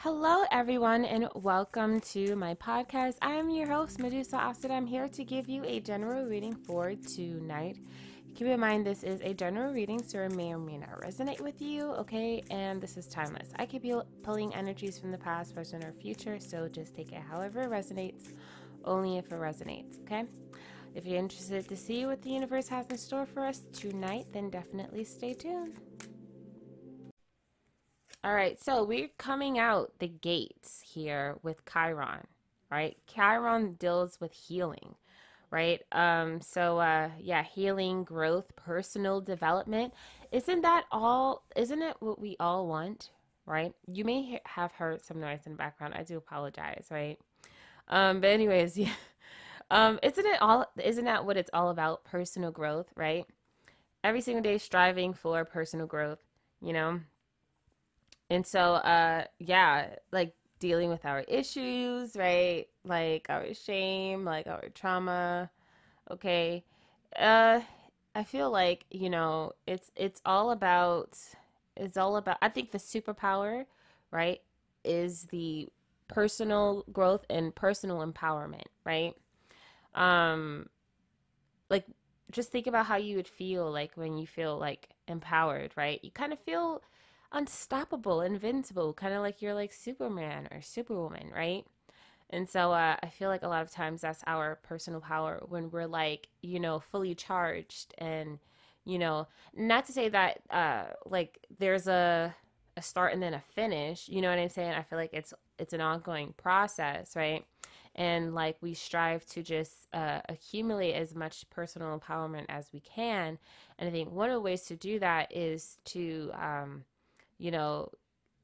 Hello, everyone, and welcome to my podcast. I am your host, Medusa Asad. I'm here to give you a general reading for tonight. Keep in mind, this is a general reading, so it may or may not resonate with you, okay? And this is timeless. I could be pulling energies from the past, present, or future, so just take it however it resonates, only if it resonates, okay? If you're interested to see what the universe has in store for us tonight, then definitely stay tuned. All right, so we're coming out the gates here with Chiron, right? Chiron deals with healing, right? Um, so uh, yeah, healing, growth, personal development. Isn't that all? Isn't it what we all want, right? You may he- have heard some noise in the background. I do apologize, right? Um, but anyways, yeah. Um, isn't it all? Isn't that what it's all about? Personal growth, right? Every single day, striving for personal growth. You know, and so, uh, yeah, like dealing with our issues, right? Like our shame, like our trauma. Okay. Uh, I feel like, you know, it's, it's all about, it's all about, I think the superpower, right, is the personal growth and personal empowerment, right? Um, like just think about how you would feel like when you feel like empowered, right? You kind of feel unstoppable, invincible, kind of like you're like Superman or Superwoman, right? And so uh, I feel like a lot of times that's our personal power when we're like, you know, fully charged and, you know, not to say that uh, like there's a a start and then a finish. You know what I'm saying? I feel like it's it's an ongoing process, right? And like we strive to just uh, accumulate as much personal empowerment as we can. And I think one of the ways to do that is to um, you know,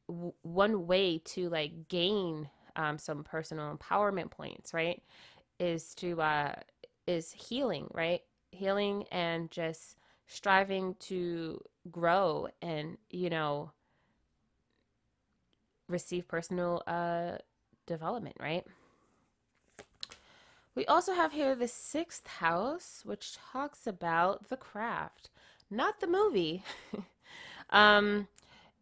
w- one way to like gain um, some personal empowerment points, right, is to uh, is healing, right? Healing and just striving to grow and you know receive personal uh, development, right? We also have here the sixth house, which talks about the craft, not the movie. um,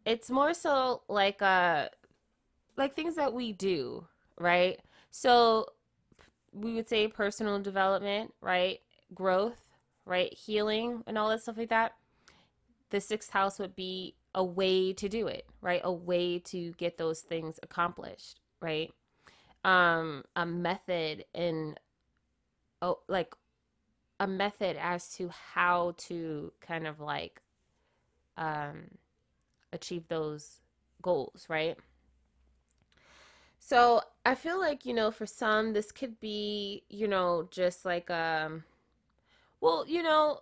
it's more so like uh like things that we do, right? So we would say personal development, right? Growth, right? Healing and all that stuff like that. The sixth house would be a way to do it, right? A way to get those things accomplished, right? Um, a method and oh, like a method as to how to kind of like um achieve those goals, right? So I feel like, you know, for some, this could be, you know, just like, um, well, you know,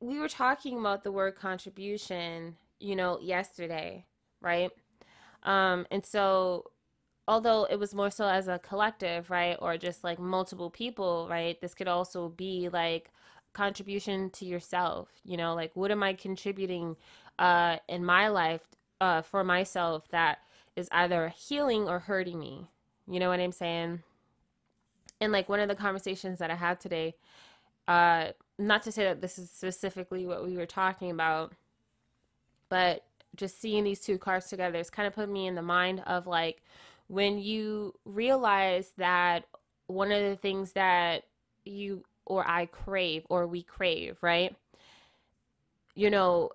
we were talking about the word contribution, you know, yesterday, right? Um, and so, although it was more so as a collective, right, or just like multiple people, right, this could also be like contribution to yourself you know like what am i contributing uh in my life uh for myself that is either healing or hurting me? You know what i'm saying? And like one of the conversations that i had today uh not to say that this is specifically what we were talking about but just seeing these two cards together it's kind of put me in the mind of like when you realize that one of the things that you or I crave or we crave, right? You know,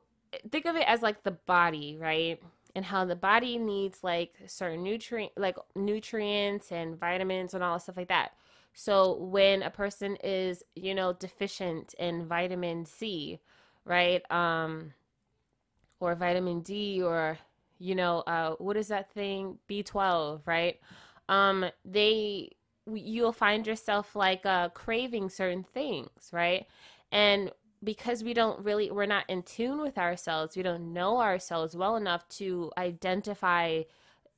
think of it as like the body, right? And how the body needs like certain nutrient like nutrients and vitamins and all that stuff like that. So when a person is, you know, deficient in vitamin C, right? Um or vitamin D or you know, uh what is that thing? B12, right? Um they you'll find yourself like uh, craving certain things, right? And because we don't really, we're not in tune with ourselves, we don't know ourselves well enough to identify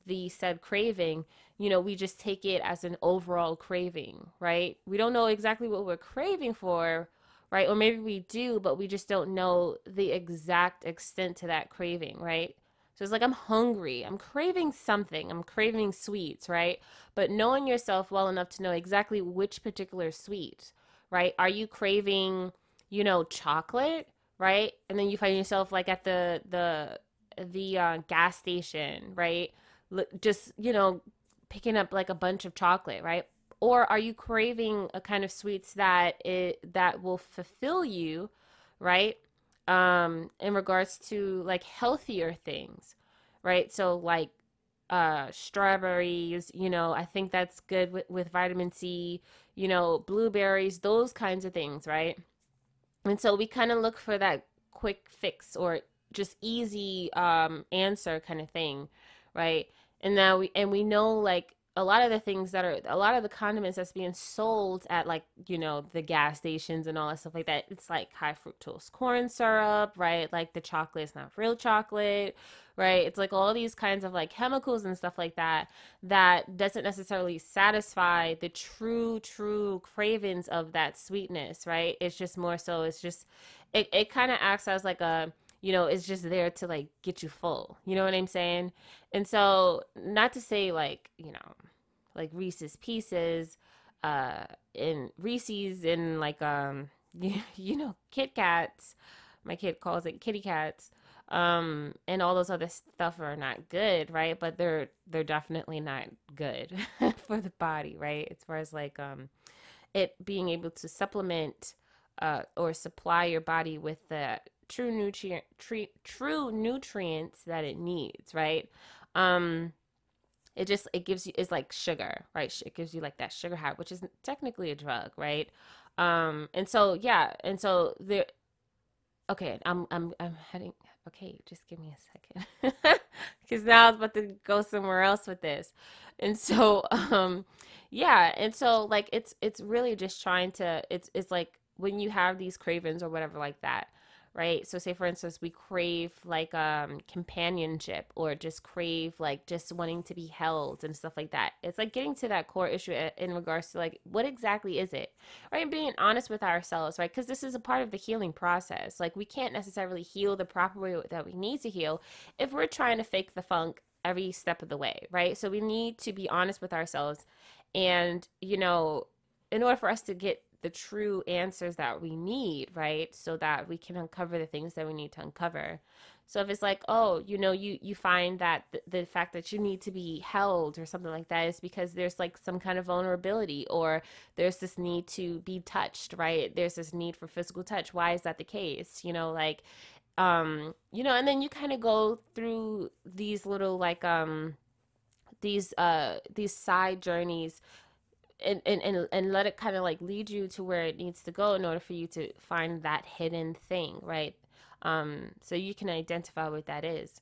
the said craving, you know, we just take it as an overall craving, right? We don't know exactly what we're craving for, right? Or maybe we do, but we just don't know the exact extent to that craving, right? So it's like I'm hungry. I'm craving something. I'm craving sweets, right? But knowing yourself well enough to know exactly which particular sweet, right? Are you craving, you know, chocolate, right? And then you find yourself like at the the the uh, gas station, right? L- just, you know, picking up like a bunch of chocolate, right? Or are you craving a kind of sweets that it that will fulfill you, right? Um, in regards to like healthier things, right? So like uh strawberries, you know, I think that's good with, with vitamin C, you know, blueberries, those kinds of things, right? And so we kind of look for that quick fix or just easy um answer kind of thing, right? And now we and we know like a lot of the things that are a lot of the condiments that's being sold at like you know the gas stations and all that stuff like that it's like high fructose corn syrup right? Like the chocolate is not real chocolate right? It's like all these kinds of like chemicals and stuff like that that doesn't necessarily satisfy the true true cravings of that sweetness right? It's just more so it's just it, it kind of acts as like a you know it's just there to like get you full you know what i'm saying? And so not to say like you know like reese's pieces uh and reese's and like um you, you know kit kats my kid calls it kitty cats um and all those other stuff are not good right? But they're they're definitely not good for the body right? As far as like um it being able to supplement uh or supply your body with the true nutrient true nutrients that it needs right? Um it just it gives you it's like sugar right? It gives you like that sugar high which is technically a drug right? Um and so yeah and so there okay i'm i'm i'm heading okay just give me a second because now i was about to go somewhere else with this. And so um yeah and so like it's it's really just trying to it's it's like when you have these cravings or whatever like that right? So say for instance we crave like um companionship or just crave like just wanting to be held and stuff like that. It's like getting to that core issue in regards to like what exactly is it? Right? Being honest with ourselves, right? Cuz this is a part of the healing process. Like we can't necessarily heal the proper way that we need to heal if we're trying to fake the funk every step of the way, right? So we need to be honest with ourselves and you know in order for us to get the true answers that we need, right? So that we can uncover the things that we need to uncover. So if it's like, oh, you know, you you find that the, the fact that you need to be held or something like that is because there's like some kind of vulnerability or there's this need to be touched, right? There's this need for physical touch. Why is that the case? You know, like um, you know, and then you kind of go through these little like um these uh these side journeys and, and, and, and let it kind of like lead you to where it needs to go in order for you to find that hidden thing, right? Um, so you can identify what that is.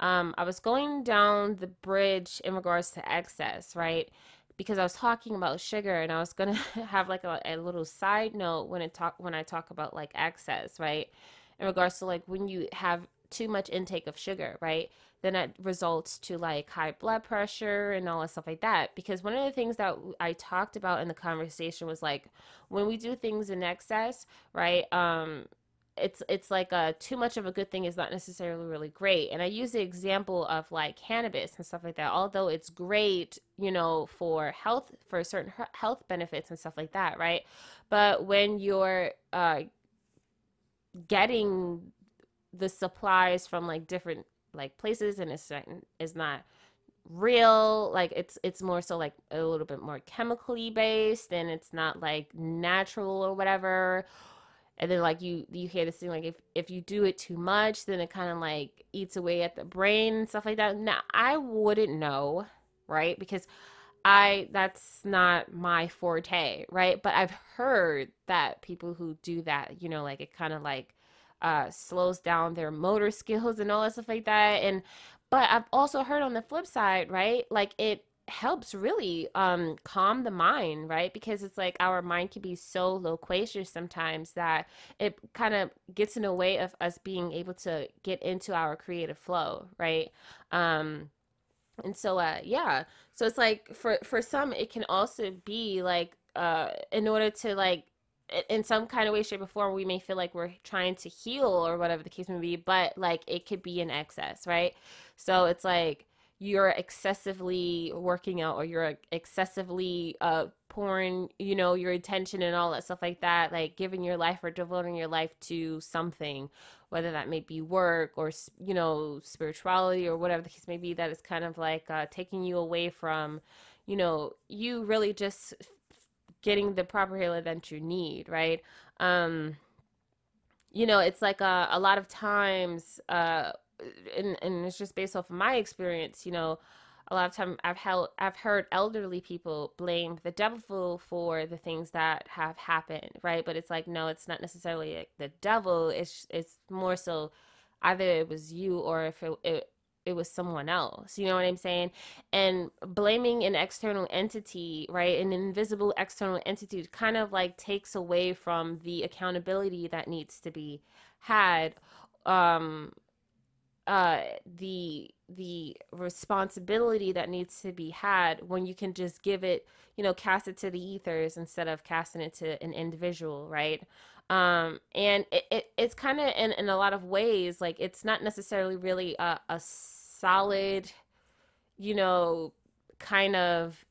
Um, I was going down the bridge in regards to excess, right? Because I was talking about sugar, and I was gonna have like a, a little side note when it talk when I talk about like excess, right? In regards to like when you have too much intake of sugar, right? Then it results to like high blood pressure and all that stuff like that. Because one of the things that I talked about in the conversation was like when we do things in excess, right? Um, it's it's like a too much of a good thing is not necessarily really great. And I use the example of like cannabis and stuff like that. Although it's great, you know, for health for certain health benefits and stuff like that, right? But when you're uh, getting the supplies from like different like places and it's is not real like it's it's more so like a little bit more chemically based and it's not like natural or whatever. And then like you you hear this thing like if if you do it too much then it kind of like eats away at the brain and stuff like that. Now i wouldn't know right? Because i that's not my forte right? But i've heard that people who do that you know like it kind of like uh, slows down their motor skills and all that stuff like that. And but I've also heard on the flip side, right? Like it helps really um calm the mind right because it's like our mind can be so loquacious sometimes that it kind of gets in the way of us being able to get into our creative flow right um and so uh yeah so it's like for for some it can also be like uh in order to like in some kind of way, shape, or form, we may feel like we're trying to heal or whatever the case may be, but like it could be in excess, right? So it's like you're excessively working out or you're excessively uh pouring you know your attention and all that stuff like that like giving your life or devoting your life to something whether that may be work or you know spirituality or whatever the case may be that is kind of like uh, taking you away from you know you really just getting the proper healing that you need right um you know it's like a, uh, a lot of times uh and, and it's just based off of my experience you know a lot of time I've held I've heard elderly people blame the devil for the things that have happened, right? But it's like no, it's not necessarily the devil. It's it's more so either it was you or if it, it it was someone else. You know what I'm saying? And blaming an external entity, right? An invisible external entity kind of like takes away from the accountability that needs to be had um uh the the responsibility that needs to be had when you can just give it you know cast it to the ethers instead of casting it to an individual right um and it, it it's kind of in, in a lot of ways like it's not necessarily really a, a solid you know kind of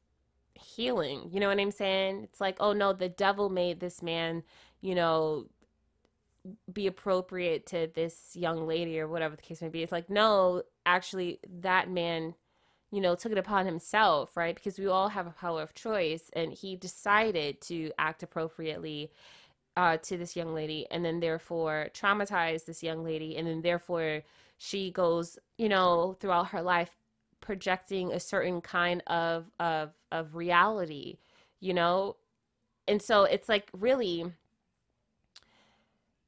healing you know what i'm saying it's like oh no the devil made this man you know be appropriate to this young lady or whatever the case may be. It's like, no, actually, that man, you know, took it upon himself, right? Because we all have a power of choice, and he decided to act appropriately uh, to this young lady, and then therefore traumatize this young lady, and then therefore she goes, you know, throughout her life projecting a certain kind of of of reality, you know, and so it's like really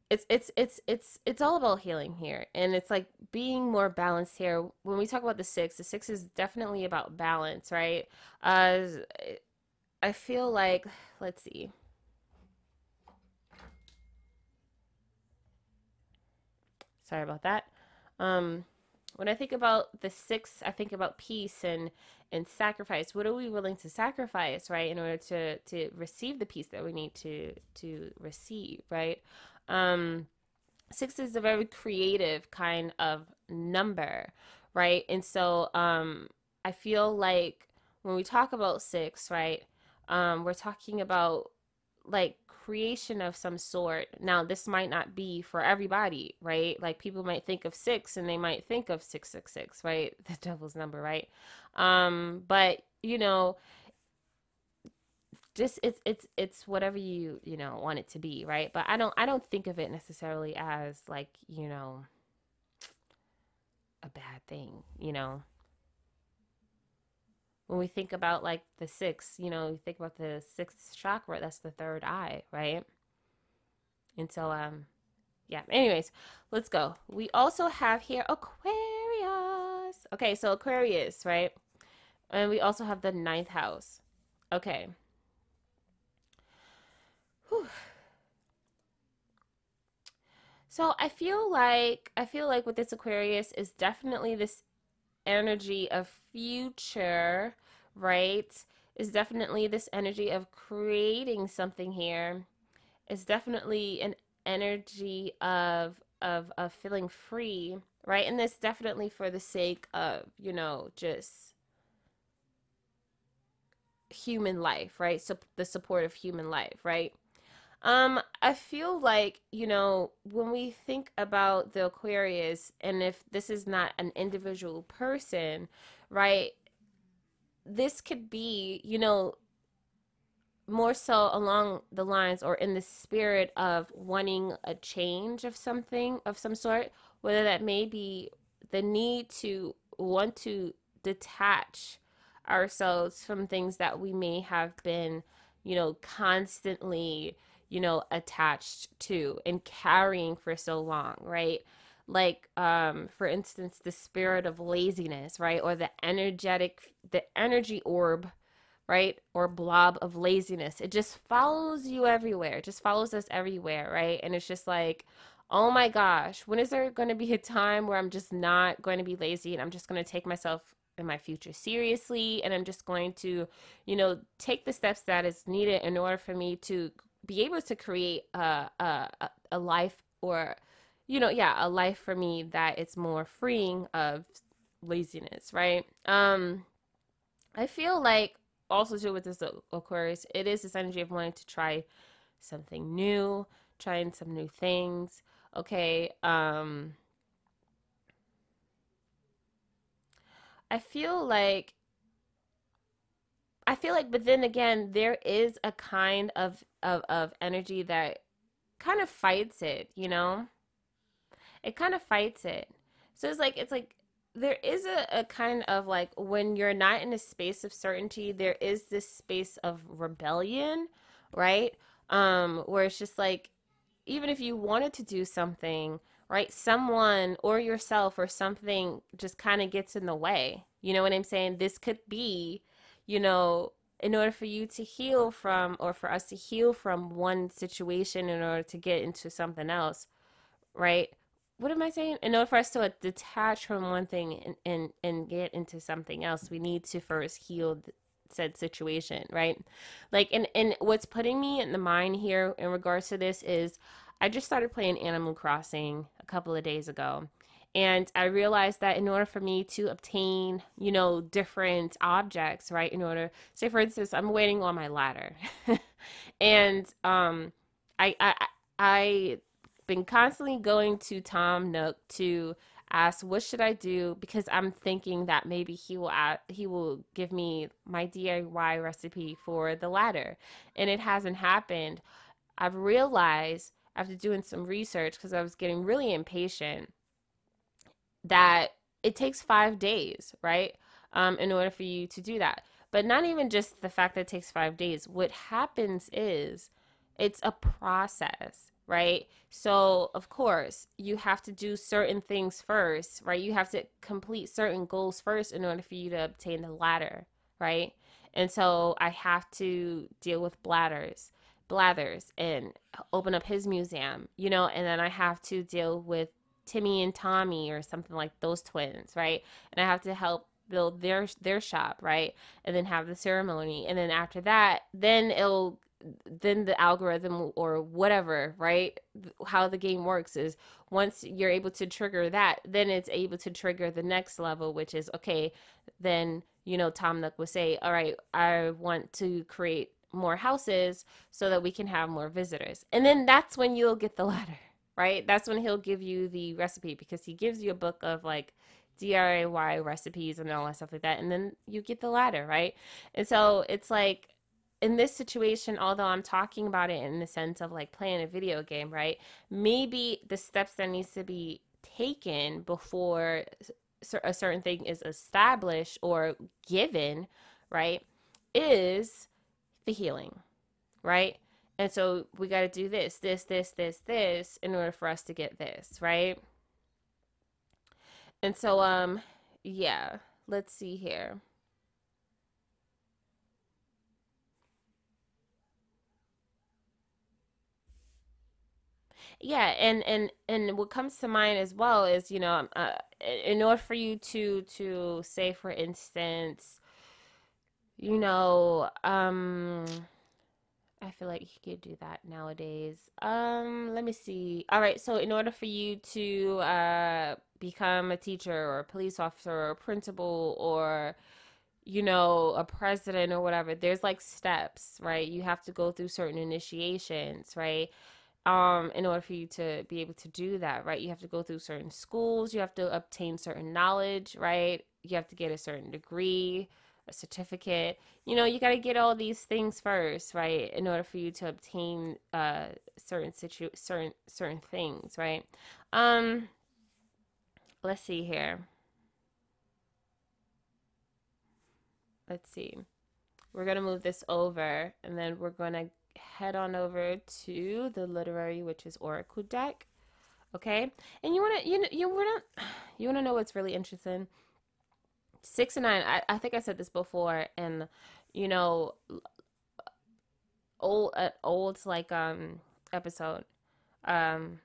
it's it's it's it's it's all about healing here. And it's like being more balanced here. When we talk about the six the six is definitely about balance right? Uh i feel like let's see. Sorry about that um when i think about the six i think about peace and and sacrifice what are we willing to sacrifice right in order to to receive the peace that we need to to receive right um, six is a very creative kind of number, right? And so um, I feel like when we talk about six, right, um, we're talking about like creation of some sort. Now, this might not be for everybody, right? Like people might think of six and they might think of 666, right? The devil's number, right? Um, but, you know, just it's it's it's whatever you you know want it to be right but i don't i don't think of it necessarily as like you know a bad thing you know when we think about like the six you know you think about the sixth chakra that's the third eye right? And so um yeah anyways let's go. We also have here aquarius. Okay so aquarius right? And we also have the ninth house. Okay. Whew. So I feel like I feel like with this Aquarius is definitely this energy of future, right? Is definitely this energy of creating something here. Is definitely an energy of of of feeling free, right? And this definitely for the sake of, you know, just human life, right? So the support of human life, right? Um, I feel like, you know, when we think about the Aquarius, and if this is not an individual person, right, this could be, you know, more so along the lines or in the spirit of wanting a change of something of some sort, whether that may be the need to want to detach ourselves from things that we may have been, you know, constantly you know, attached to and carrying for so long, right? Like, um, for instance, the spirit of laziness, right? Or the energetic, the energy orb, right? Or blob of laziness. It just follows you everywhere. It just follows us everywhere, right? And it's just like, oh my gosh, when is there going to be a time where I'm just not going to be lazy and I'm just going to take myself in my future seriously and I'm just going to, you know, take the steps that is needed in order for me to be able to create a, a, a life or you know yeah a life for me that it's more freeing of laziness right um i feel like also too with this aquarius it is this energy of wanting to try something new trying some new things Okay. Um, I feel like I feel like, but then again, there is a kind of of of energy that kind of fights it. You know, it kind of fights it. So it's like it's like there is a, a kind of like when you're not in a space of certainty, there is this space of rebellion, right? Um, where it's just like even if you wanted to do something, right, someone or yourself or something just kind of gets in the way. You know what I'm saying? This could be, you know, in order for you to heal from or for us to heal from one situation in order to get into something else, right? What am I saying? In order for us to uh, detach from one thing and, and, and get into something else, we need to first heal said situation, right? Like, and, and what's putting me in the mind here in regards to this is I just started playing Animal Crossing a couple of days ago. And I realized that in order for me to obtain, you know, different objects, right? In order, say for instance, I'm waiting on my ladder. and um I I I been constantly going to Tom Nook to ask what should I do because I'm thinking that maybe he will add, he will give me my DIY recipe for the ladder and it hasn't happened. I've realized after doing some research because I was getting really impatient that it takes 5 days, right? Um in order for you to do that. But not even just the fact that it takes 5 days. What happens is it's a process right? So, of course, you have to do certain things first, right? You have to complete certain goals first in order for you to obtain the ladder, right? And so I have to deal with bladders, blathers, and open up his museum, you know, and then I have to deal with Timmy and Tommy or something like those twins, right? And I have to help build their their shop, right? And then have the ceremony. And then after that, then it'll then the algorithm or whatever, right? How the game works is once you're able to trigger that, then it's able to trigger the next level, which is okay, then, you know, Tom Nook would say, all right, I want to create more houses so that we can have more visitors. And then that's when you'll get the ladder, right? That's when he'll give you the recipe because he gives you a book of like DIY recipes and all that stuff like that. And then you get the ladder, right? And so it's like, in this situation, although I'm talking about it in the sense of like playing a video game, right? Maybe the steps that needs to be taken before a certain thing is established or given, right? Is the healing, right? And so we got to do this, this, this, this, this in order for us to get this, right? And so, um, yeah, let's see here. Yeah, and and and what comes to mind as well is, you know, uh, in order for you to to say, for instance, you know, um, I feel like you could do that nowadays. Um, let me see. All right, so in order for you to uh become a teacher or a police officer or a principal or you know, a president or whatever, there's like steps, right? You have to go through certain initiations, right? um in order for you to be able to do that right you have to go through certain schools you have to obtain certain knowledge right you have to get a certain degree a certificate. You know you got to get all these things first right in order for you to obtain uh certain situ certain certain things right? Um let's see here. Let's see. We're gonna move this over and then we're gonna head on over to the literary which is oracle deck okay? And you want to you you want to you want to know what's really interesting six and nine I, I think i said this before and you know old uh, old like um episode um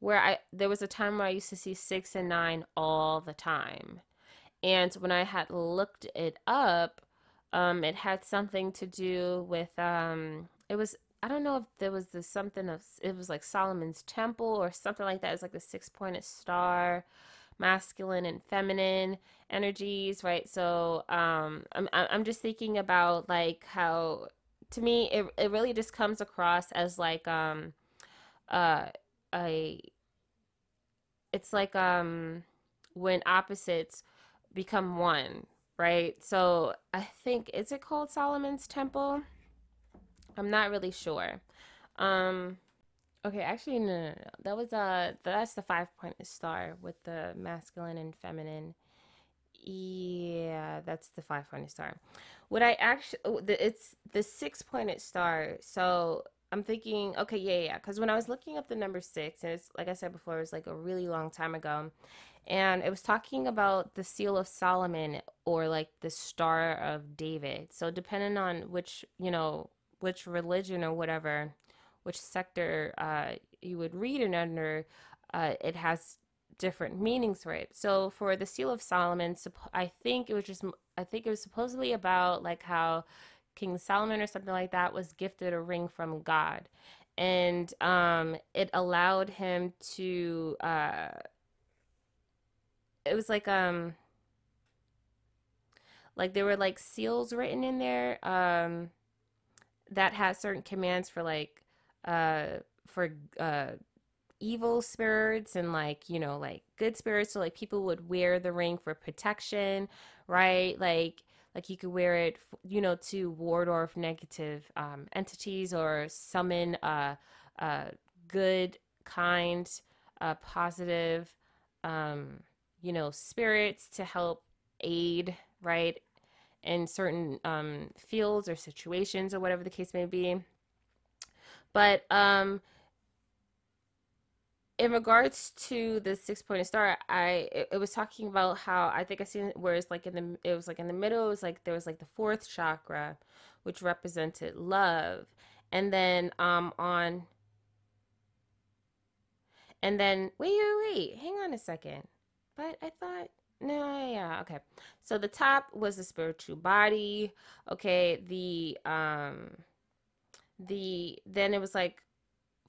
where i there was a time where i used to see six and nine all the time and when i had looked it up um it had something to do with um it was I don't know if there was this something of it was like Solomon's temple or something like that. It's like the six pointed star, masculine and feminine energies, right? So um, I'm I'm just thinking about like how to me it it really just comes across as like um uh a it's like um when opposites become one, right? So I think is it called Solomon's Temple? I'm not really sure. Um okay, actually no no no. That was uh that's the five pointed star with the masculine and feminine. Yeah, that's the five pointed star. What I actually it's the six pointed star. So I'm thinking, okay, yeah, yeah, because when I was looking up the number six, and it's like I said before, it was like a really long time ago, and it was talking about the seal of Solomon or like the Star of David. So depending on which, you know, which religion or whatever, which sector uh, you would read it under, uh, it has different meanings for it. So for the seal of Solomon, I think it was just, I think it was supposedly about like how King Solomon or something like that was gifted a ring from God. And um, it allowed him to uh, it was like um like there were like seals written in there um that had certain commands for like uh for uh evil spirits and like you know like good spirits so like people would wear the ring for protection right like like you could wear it you know to ward off negative um, entities or summon uh, uh, good kind uh, positive um, you know, spirits to help aid, right, in certain um, fields or situations or whatever the case may be. But um, in regards to the six pointed star, I it, it, was talking about how I think I seen where it's like in the it was like in the middle, it was like there was like the fourth chakra, which represented love, and then um on and then wait wait wait hang on a second but I thought, no, yeah, okay. So the top was the spiritual body. Okay, the um the then it was like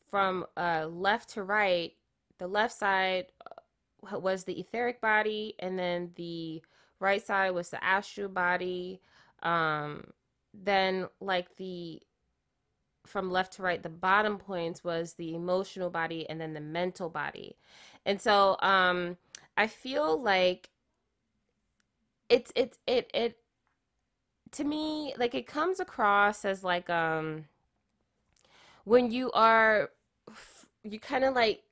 from uh left to right, the left side uh, was the etheric body and then the right side was the astral body. Um then like the from left to right the bottom points was the emotional body and then the mental body. And so um I feel like it's it's it it to me like it comes across as like um when you are you kind of like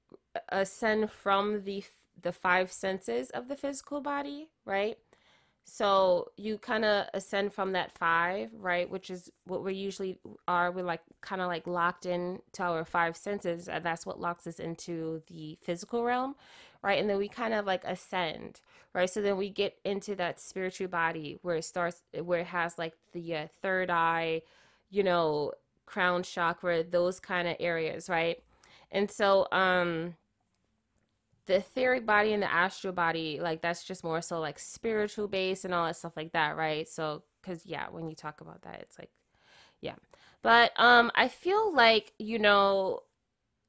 ascend from the the five senses of the physical body, right? So you kind of ascend from that five, right? Which is what we usually are. We're like kind of like locked in to our five senses. And that's what locks us into the physical realm, right? And then we kind of like ascend, right? So then we get into that spiritual body where it starts, where it has like the uh, third eye, you know, crown chakra, those kind of areas, right? And so, um, the etheric body and the astral body, like that's just more so like spiritual base and all that stuff like that, right? So, because yeah, when you talk about that, it's like, yeah. But um, I feel like you know,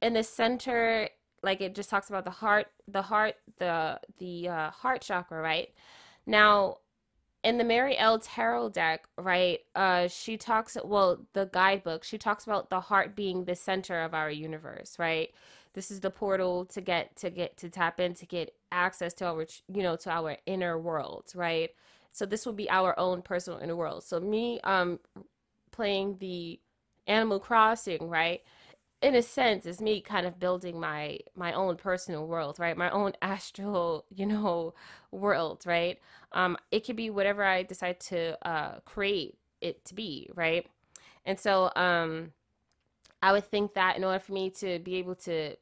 in the center like it just talks about the heart the heart the the uh, heart chakra right now in the mary l. Tarot deck right uh she talks well the guidebook she talks about the heart being the center of our universe right? This is the portal to get to get to tap in to get access to our you know to our inner world right? So this will be our own personal inner world. So me um playing the animal crossing right in a sense is me kind of building my my own personal world right? My own astral you know world right? Um it could be whatever i decide to uh create it to be right? And so um i would think that in order for me to be able to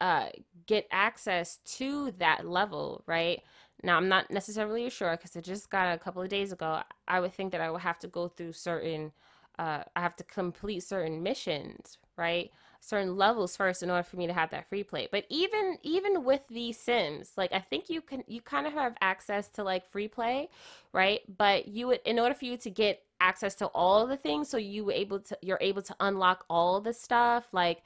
uh get access to that level right? Now i'm not necessarily sure because i just got a couple of days ago i would think that i would have to go through certain uh, I have to complete certain missions, right? Certain levels first in order for me to have that free play. But even even with the Sims, like I think you can you kind of have access to like free play, right? But you would in order for you to get access to all the things, so you were able to you're able to unlock all the stuff like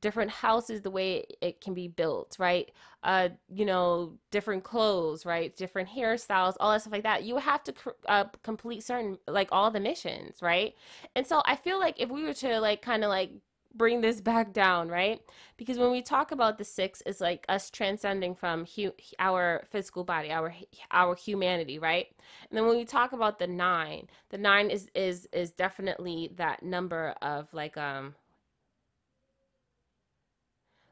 different houses the way it can be built right uh you know different clothes right different hairstyles all that stuff like that you have to uh, complete certain like all the missions right and so i feel like if we were to like kind of like bring this back down, right? Because when we talk about the six, it's like us transcending from our physical body, our our humanity, right? And then when we talk about the nine, the nine is is is definitely that number of like um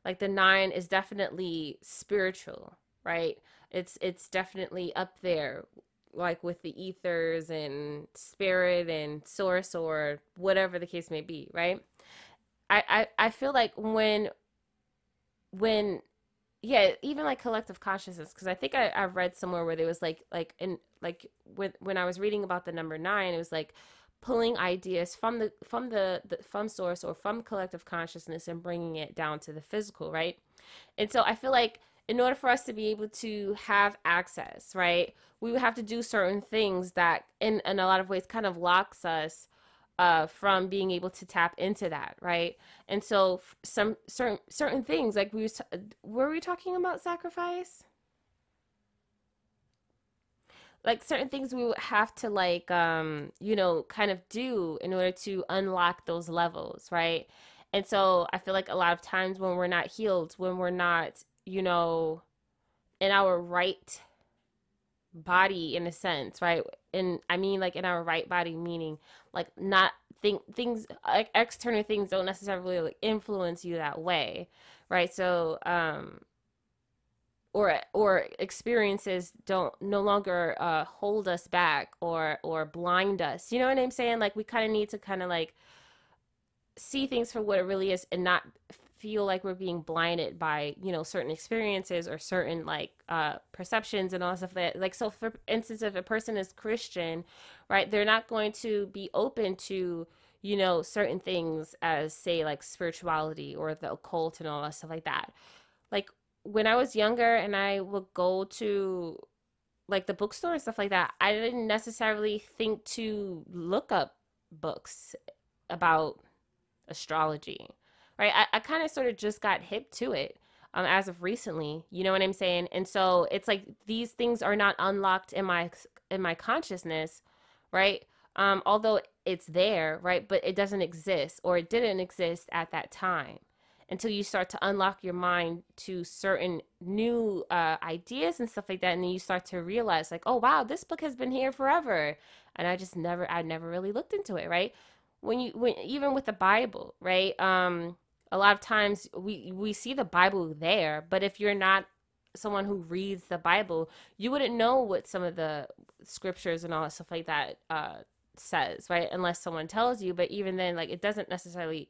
like the nine is definitely spiritual, right? It's it's definitely up there like with the ethers and spirit and source or whatever the case may be, right? I, I, I feel like when when yeah even like collective consciousness because i think I, I read somewhere where there was like like in like when when i was reading about the number nine it was like pulling ideas from the from the, the from source or from collective consciousness and bringing it down to the physical right and so i feel like in order for us to be able to have access right we would have to do certain things that in in a lot of ways kind of locks us uh, from being able to tap into that, right? And so some certain certain things like we was t- were we talking about sacrifice? Like certain things we would have to like um you know kind of do in order to unlock those levels, right? And so I feel like a lot of times when we're not healed, when we're not, you know, in our right body in a sense, right? And I mean like in our right body meaning like not think things like external things don't necessarily like influence you that way, right? So um or or experiences don't no longer uh hold us back or or blind us. You know what I'm saying? Like we kind of need to kind of like see things for what it really is and not feel like we're being blinded by you know certain experiences or certain like uh perceptions and all stuff that like so for instance if a person is christian right they're not going to be open to you know certain things as say like spirituality or the occult and all that stuff like that like when i was younger and i would go to like the bookstore and stuff like that i didn't necessarily think to look up books about astrology right? I, I kind of sort of just got hip to it um, as of recently. You know what I'm saying? And so it's like these things are not unlocked in my in my consciousness, right? Um, although it's there, right? But it doesn't exist or it didn't exist at that time until you start to unlock your mind to certain new uh, ideas and stuff like that and then you start to realize like oh wow this book has been here forever and i just never i never really looked into it right when you when even with the bible right um a lot of times we we see the Bible there, but if you're not someone who reads the Bible, you wouldn't know what some of the scriptures and all that stuff like that uh, says, right? Unless someone tells you. But even then, like it doesn't necessarily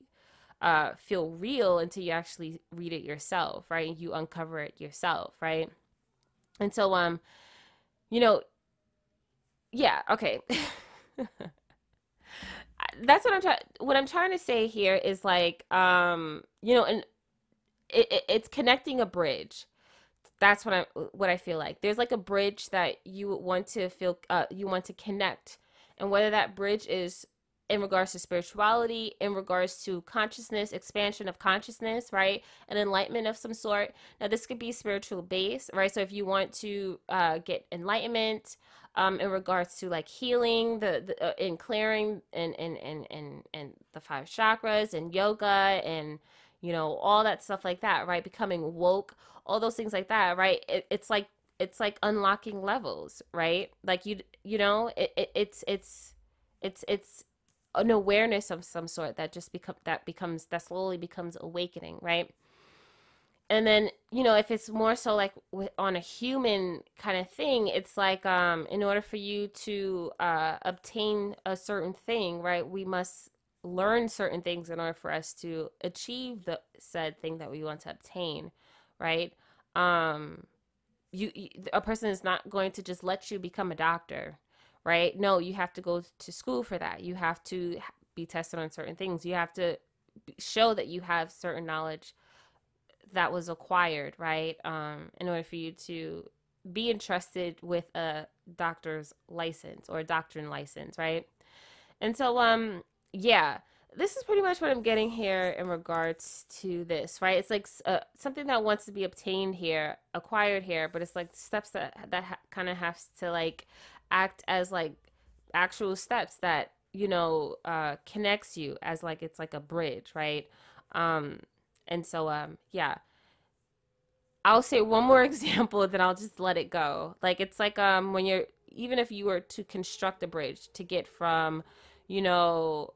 uh, feel real until you actually read it yourself, right? You uncover it yourself, right? And so, um, you know, yeah, okay. that's what I'm trying. What I'm trying to say here is like, um, you know, and it, it, it's connecting a bridge. That's what I what I feel like. There's like a bridge that you want to feel, uh, you want to connect, and whether that bridge is in regards to spirituality, in regards to consciousness, expansion of consciousness, right? An enlightenment of some sort. Now, this could be spiritual base, right? So, if you want to uh, get enlightenment, um, in regards to like healing the, the uh, in clearing and, and and and and the five chakras and yoga and you know all that stuff like that right becoming woke all those things like that right it, it's like it's like unlocking levels right like you you know it, it it's it's it's it's an awareness of some sort that just become that becomes that slowly becomes awakening right? And then you know if it's more so like on a human kind of thing it's like um in order for you to uh obtain a certain thing right we must learn certain things in order for us to achieve the said thing that we want to obtain right? Um you, you a person is not going to just let you become a doctor right no you have to go to school for that you have to be tested on certain things you have to show that you have certain knowledge that was acquired, right? Um, in order for you to be entrusted with a doctor's license or a doctrine license, right? And so, um, yeah, this is pretty much what I'm getting here in regards to this, right? It's like uh, something that wants to be obtained here, acquired here, but it's like steps that that ha- kind of has to like act as like actual steps that you know uh, connects you as like it's like a bridge, right? Um, and so, um, yeah. I'll say one more example, then I'll just let it go. Like it's like um when you're even if you were to construct a bridge to get from, you know,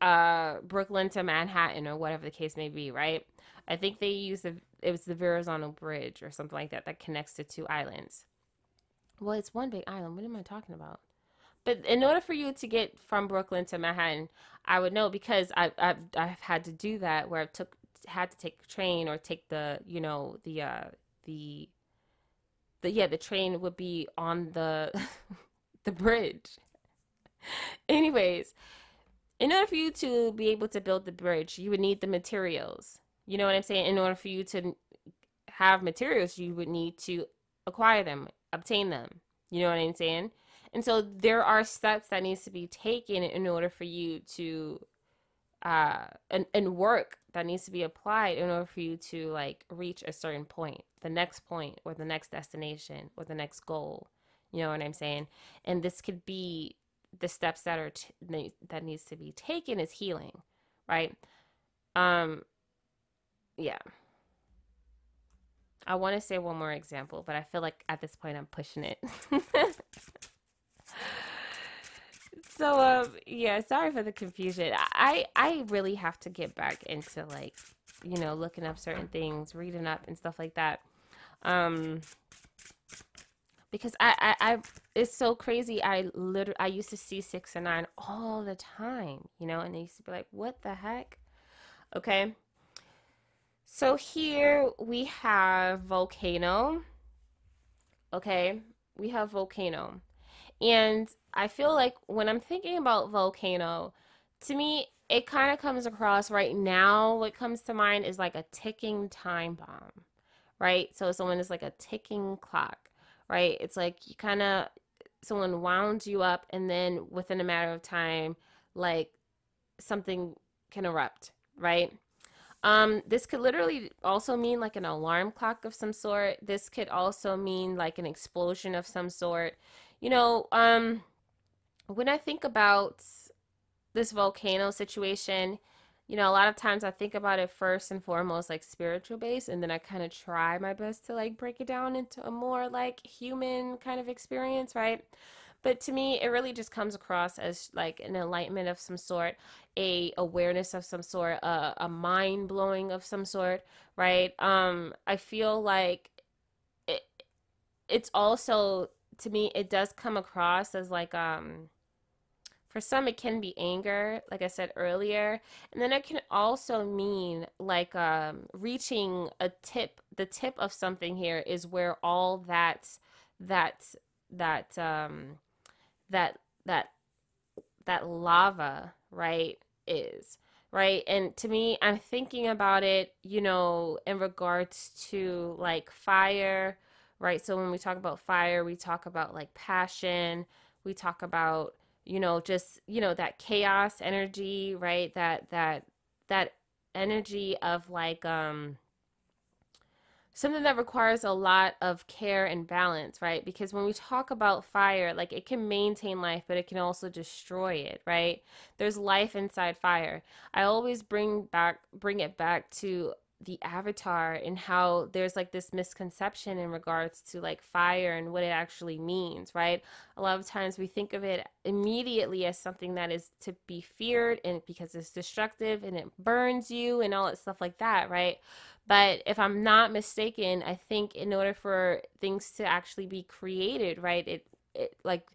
uh Brooklyn to Manhattan or whatever the case may be, right? I think they use the it was the Verrazano Bridge or something like that that connects the two islands. Well, it's one big island. What am I talking about? But in order for you to get from Brooklyn to Manhattan, I would know because I've I've, I've had to do that where I took had to take a train or take the you know the uh the the yeah the train would be on the the bridge. Anyways, in order for you to be able to build the bridge, you would need the materials. You know what I'm saying? In order for you to have materials, you would need to acquire them, obtain them. You know what I'm saying? And so there are steps that needs to be taken in order for you to uh and, and work that needs to be applied in order for you to like reach a certain point, the next point or the next destination or the next goal. You know what I'm saying? And this could be the steps that are t- that needs to be taken is healing, right? Um yeah. I want to say one more example, but I feel like at this point I'm pushing it. so um yeah, sorry for the confusion. I I really have to get back into like, you know, looking up certain things, reading up and stuff like that. Um because I, I, I it's so crazy. I literally I used to see six and nine all the time, you know, and I used to be like, what the heck? Okay. So here we have volcano. Okay, we have volcano. And I feel like when I'm thinking about volcano, to me, it kind of comes across right now. What comes to mind is like a ticking time bomb, right? So someone is like a ticking clock, right? It's like you kind of, someone wound you up, and then within a matter of time, like something can erupt, right? Um, this could literally also mean like an alarm clock of some sort. This could also mean like an explosion of some sort. You know, um, when I think about this volcano situation, you know, a lot of times I think about it first and foremost like spiritual base, and then I kind of try my best to like break it down into a more like human kind of experience, right? But to me, it really just comes across as like an enlightenment of some sort, a awareness of some sort, a, a mind blowing of some sort, right? Um, I feel like it, it's also to me it does come across as like um for some it can be anger like i said earlier and then it can also mean like um reaching a tip the tip of something here is where all that that that um that that that lava right is right and to me i'm thinking about it you know in regards to like fire right? So when we talk about fire, we talk about like passion, we talk about, you know, just, you know, that chaos energy, right? That that that energy of like um something that requires a lot of care and balance, right? Because when we talk about fire, like it can maintain life, but it can also destroy it, right? There's life inside fire. I always bring back bring it back to the avatar and how there's like this misconception in regards to like fire and what it actually means, right? A lot of times we think of it immediately as something that is to be feared and because it's destructive and it burns you and all that stuff like that, right? But if I'm not mistaken, I think in order for things to actually be created, right? It it like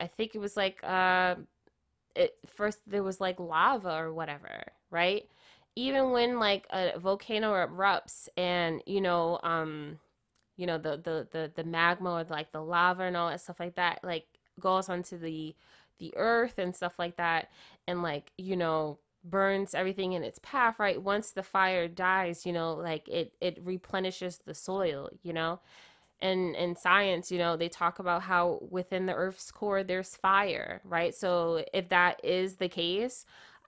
I think it was like uh it first there was like lava or whatever, right? even when like a volcano erupts and you know um you know the the the, the magma or like the lava and all that stuff like that like goes onto the the earth and stuff like that and like you know burns everything in its path right? Once the fire dies you know like it it replenishes the soil you know? And in science you know they talk about how within the earth's core there's fire right? So if that is the case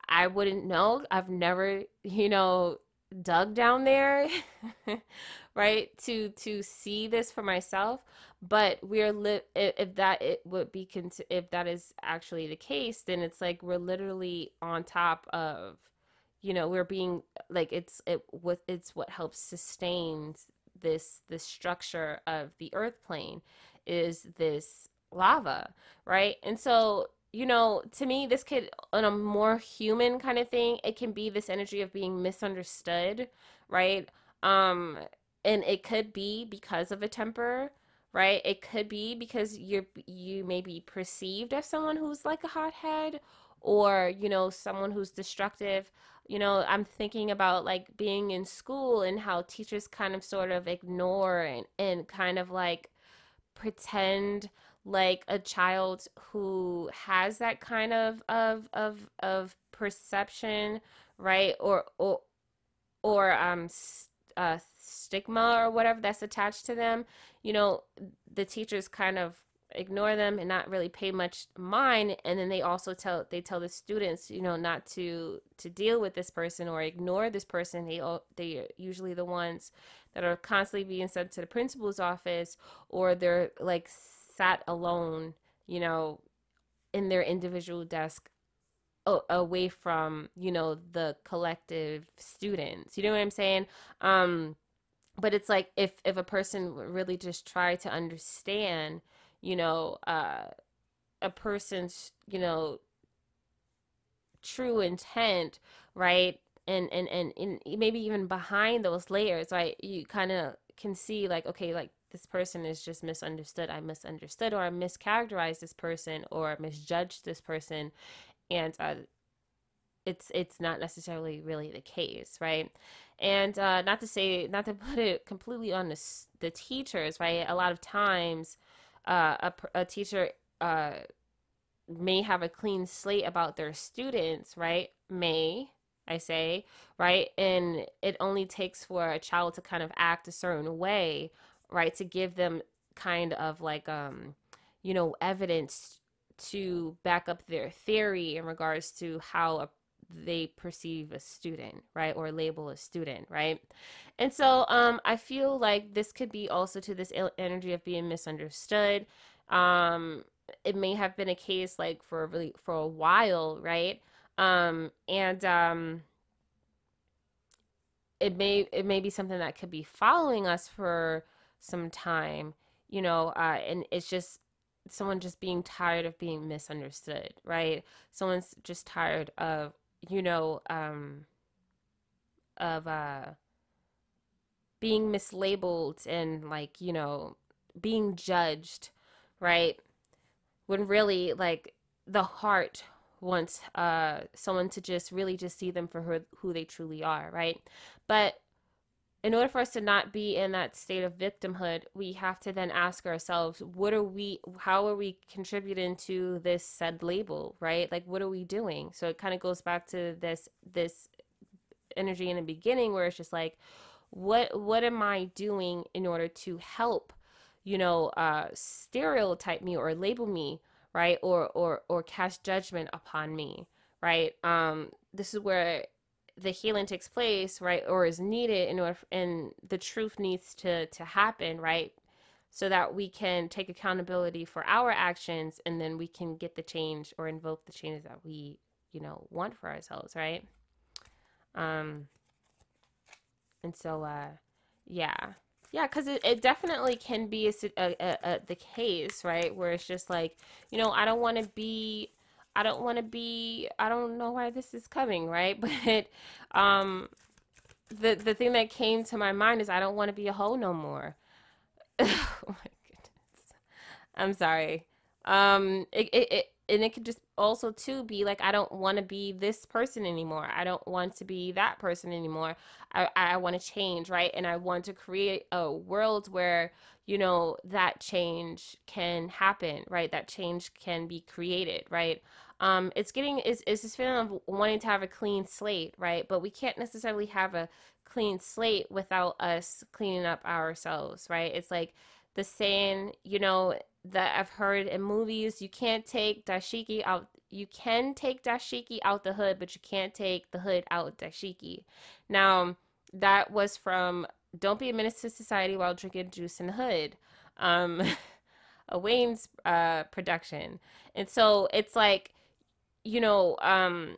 I wouldn't know. I've never, you know, dug down there, right? To to see this for myself. But we're li- if that it would be con- if that is actually the case, then it's like we're literally on top of, you know we're being like it's it what it's what helps sustains this this structure of the earth plane is this lava right and so you know to me this could on a more human kind of thing it can be this energy of being misunderstood right? Um and it could be because of a temper right? It could be because you're you may be perceived as someone who's like a hothead or you know someone who's destructive. You know i'm thinking about like being in school and how teachers kind of sort of ignore and, and kind of like pretend like a child who has that kind of of of of perception right? Or or or um uh, stigma or whatever that's attached to them you know the teachers kind of ignore them and not really pay much mind and then they also tell they tell the students you know not to to deal with this person or ignore this person. They they are usually the ones that are constantly being sent to the principal's office or they're like sat alone you know in their individual desk away from you know the collective students you know what i'm saying um but it's like if if a person really just try to understand you know, uh, a person's, you know, true intent, right? And, and, and, and maybe even behind those layers, right? You kind of can see like, okay, like this person is just misunderstood. I misunderstood or I mischaracterized this person or misjudged this person. And, uh, it's it's not necessarily really the case, right? And uh, not to say, not to put it completely on the, the teachers, right? A lot of times, uh, a, a teacher uh, may have a clean slate about their students, right? May, I say, right? And it only takes for a child to kind of act a certain way, right? To give them kind of like, um, you know, evidence to back up their theory in regards to how a they perceive a student, right? Or label a student, right? And so um, I feel like this could be also to this energy of being misunderstood. Um, it may have been a case like for really for a while, right? Um, and um, it may it may be something that could be following us for some time, you know, uh, and it's just someone just being tired of being misunderstood, right? Someone's just tired of you know, um, of uh, being mislabeled and like, you know, being judged, right? When really, like, the heart wants uh, someone to just really just see them for who, who they truly are, right? But in order for us to not be in that state of victimhood, we have to then ask ourselves, what are we, how are we contributing to this said label, right? Like, what are we doing? So it kind of goes back to this, this energy in the beginning where it's just like, what, what am I doing in order to help, you know, uh, stereotype me or label me, right? Or, or, or cast judgment upon me, right? Um, this is where the healing takes place, right, or is needed in order, and the truth needs to to happen, right, so that we can take accountability for our actions, and then we can get the change or invoke the changes that we, you know, want for ourselves, right? Um, and so, uh, yeah, yeah, because it, it definitely can be a, a, a, the case, right, where it's just like, you know, I don't want to be I don't want to be I don't know why this is coming, right? But um the the thing that came to my mind is I don't want to be a hoe no more. oh my goodness. I'm sorry. Um it, it, it and it could just also too be like I don't want to be this person anymore. I don't want to be that person anymore. I I want to change, right? And I want to create a world where you know that change can happen, right? That change can be created, right? Um, it's getting is is this feeling of wanting to have a clean slate, right? But we can't necessarily have a clean slate without us cleaning up ourselves, right? It's like the saying, you know, that I've heard in movies, you can't take dashiki out you can take dashiki out the hood, but you can't take the hood out dashiki. Now, that was from Don't Be a Menace to Society While Drinking Juice in the Hood. Um a Wayans uh production. And so it's like you know, um,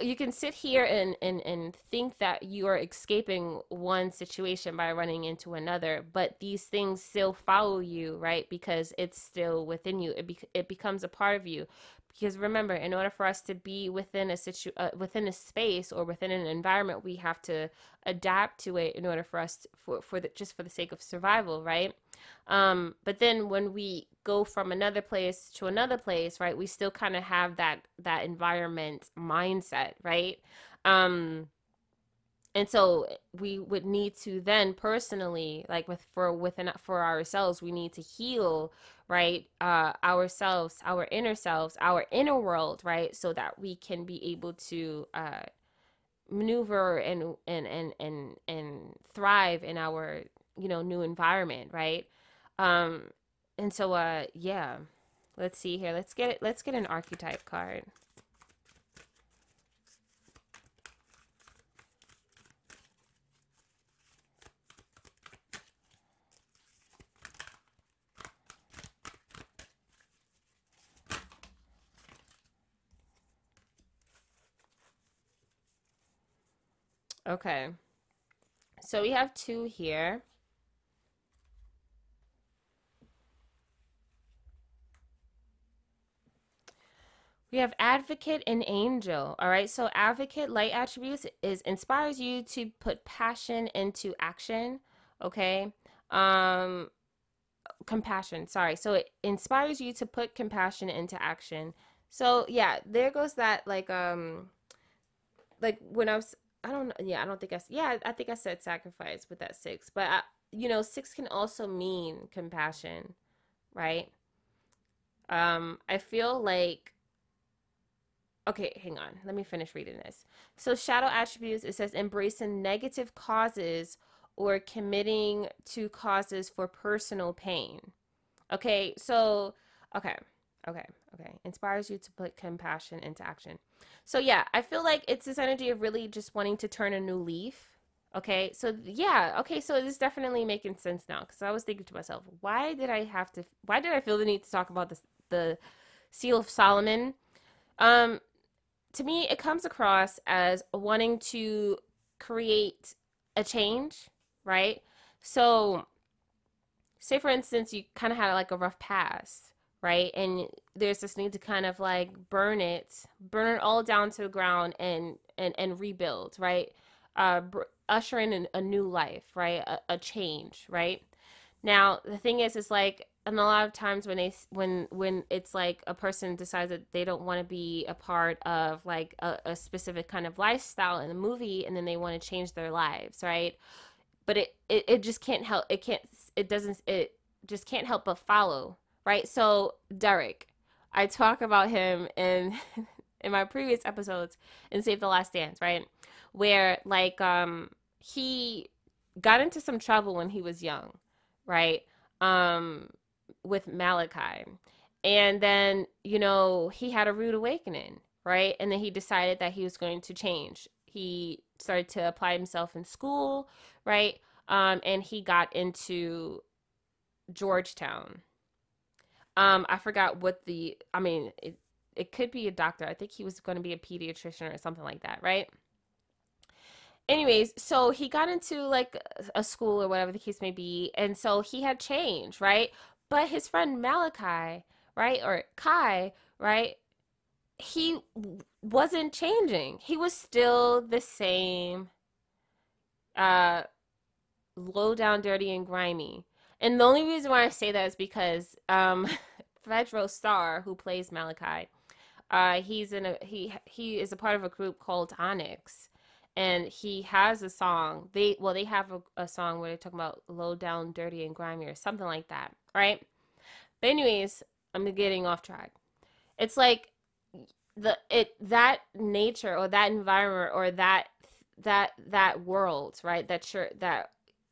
you can sit here and, and and think that you are escaping one situation by running into another but these things still follow you right? Because it's still within you. It, be, it becomes a part of you. Because remember in order for us to be within a situ uh, within a space or within an environment we have to adapt to it in order for us to, for for the, just for the sake of survival right um but then when we go from another place to another place right we still kind of have that that environment mindset right? Um and so we would need to then personally like with for within for ourselves we need to heal right uh ourselves our inner selves our inner world right so that we can be able to uh maneuver and and and and and thrive in our you know new environment right um and so uh yeah let's see here let's get it let's get an archetype card Okay. So we have two here. We have advocate and angel. All right. So advocate light attributes is inspires you to put passion into action. Okay. Um compassion. Sorry. So it inspires you to put compassion into action. So yeah, there goes that like um like when I was I don't. Yeah, I don't think I. Yeah, I think I said sacrifice with that six, but I, you know, six can also mean compassion, right? Um, I feel like. Okay, hang on. Let me finish reading this. So, shadow attributes. It says embracing negative causes or committing to causes for personal pain. Okay, so okay, okay, okay. Inspires you to put compassion into action. So yeah, I feel like it's this energy of really just wanting to turn a new leaf. Okay, so yeah, okay, so it's definitely making sense now because I was thinking to myself, why did I have to? Why did I feel the need to talk about this? The Seal of Solomon. Um, to me, it comes across as wanting to create a change, right? So, say for instance, you kind of had like a rough past, right? And there's this need to kind of like burn it, burn it all down to the ground and and and rebuild, right? Uh, usher in a new life, right? A, a change, right? Now the thing is, is like, and a lot of times when they when when it's like a person decides that they don't want to be a part of like a, a specific kind of lifestyle in a movie, and then they want to change their lives, right? But it, it it just can't help. It can't. It doesn't. It just can't help but follow right? So Derek, I talk about him in in my previous episodes in Save the Last Dance, right? Where like um he got into some trouble when he was young, right? Um with Malachi. And then, you know, he had a rude awakening, right? And then he decided that he was going to change. He started to apply himself in school, right? Um, and he got into Georgetown, um, I forgot what the. I mean, it it could be a doctor. I think he was going to be a pediatrician or something like that, right? Anyways, so he got into like a school or whatever the case may be, and so he had change, right? But his friend Malachi, right, or Kai, right, he wasn't changing. He was still the same, uh, low down, dirty, and grimy and the only reason why I say that is because um, Fredro Starr, who plays Malachi, uh, he's in a he he is a part of a group called Onyx, and he has a song. They well they have a, a song where they talk about low down, dirty, and grimy or something like that, right? But anyways, I'm getting off track. It's like the it that nature or that environment or that that that world, right? That sure that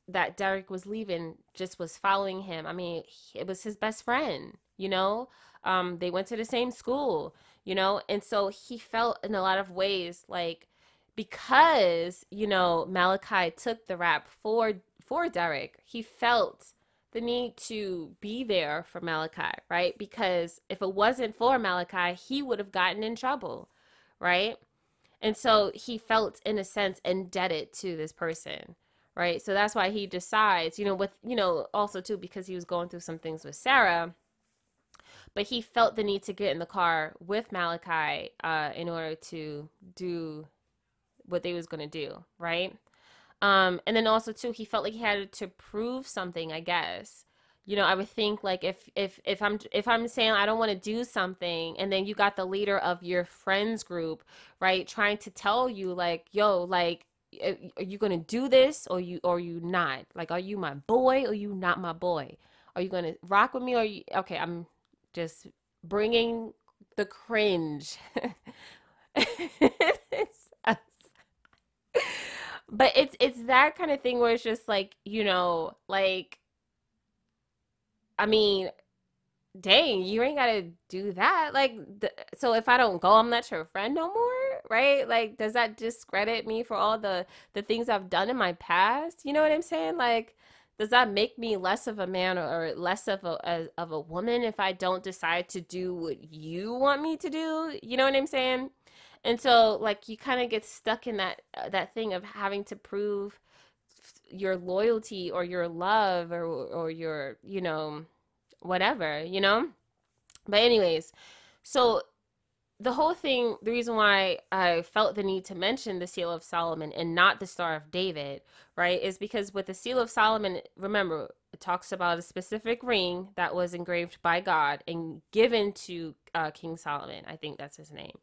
that Derek was leaving just was following him. I mean, it was his best friend, you know? Um, they went to the same school, you know? And so he felt in a lot of ways like because, you know, Malachi took the rap for for Derek, he felt the need to be there for Malachi, right? Because if it wasn't for Malachi, he would have gotten in trouble, right? And so he felt, in a sense, indebted to this person, right? So that's why he decides, you know, with, you know, also too, because he was going through some things with Sarah, but he felt the need to get in the car with Malachi uh, in order to do what they was going to do, right? Um, and then also too, he felt like he had to prove something, I guess. You know, I would think like if if if I'm if I'm saying I don't want to do something, and then you got the leader of your friends group, right, trying to tell you like, yo, like are you gonna do this or you or you not? Like are you my boy or you not my boy? Are you gonna rock with me or you okay i'm just bringing the cringe but it's it's that kind of thing where it's just like you know like i mean dang you ain't gotta do that. Like th- so if i don't go i'm not your friend no more right? Like does that discredit me for all the the things i've done in my past? You know what i'm saying? Like does that make me less of a man or less of a, a of a woman if i don't decide to do what you want me to do? You know what i'm saying and so like you kind of get stuck in that uh, that thing of having to prove your loyalty or your love or or your you know whatever you know? But anyways so the whole thing the reason why i felt the need to mention the seal of solomon and not the star of david right is because with the seal of solomon remember it talks about a specific ring that was engraved by god and given to uh, king solomon i think that's his name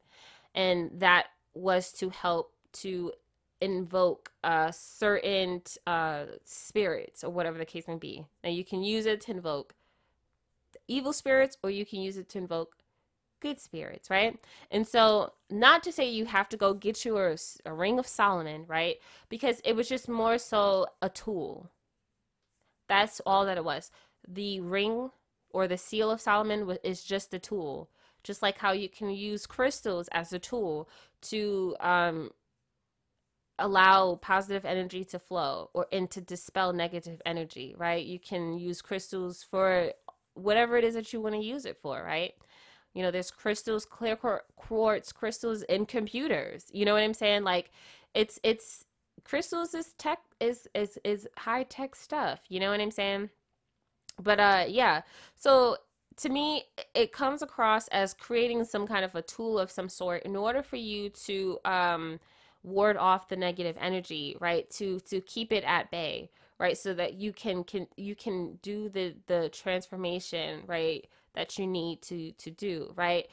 and that was to help to invoke uh, certain uh, spirits or whatever the case may be. Now you can use it to invoke evil spirits or you can use it to invoke good spirits, right? And so, not to say you have to go get you a, a ring of Solomon, right? Because it was just more so a tool. That's all that it was. The ring or the seal of Solomon is just a tool just like how you can use crystals as a tool to um, allow positive energy to flow or and to dispel negative energy right? You can use crystals for whatever it is that you want to use it for right? You know there's crystals clear quartz crystals in computers. You know what i'm saying? Like it's it's crystals is tech is is is high tech stuff. You know what i'm saying? But uh yeah. So to me, it comes across as creating some kind of a tool of some sort in order for you to um, ward off the negative energy, right? To to keep it at bay, right? So that you can can you can do the the transformation, right? That you need to to do, right?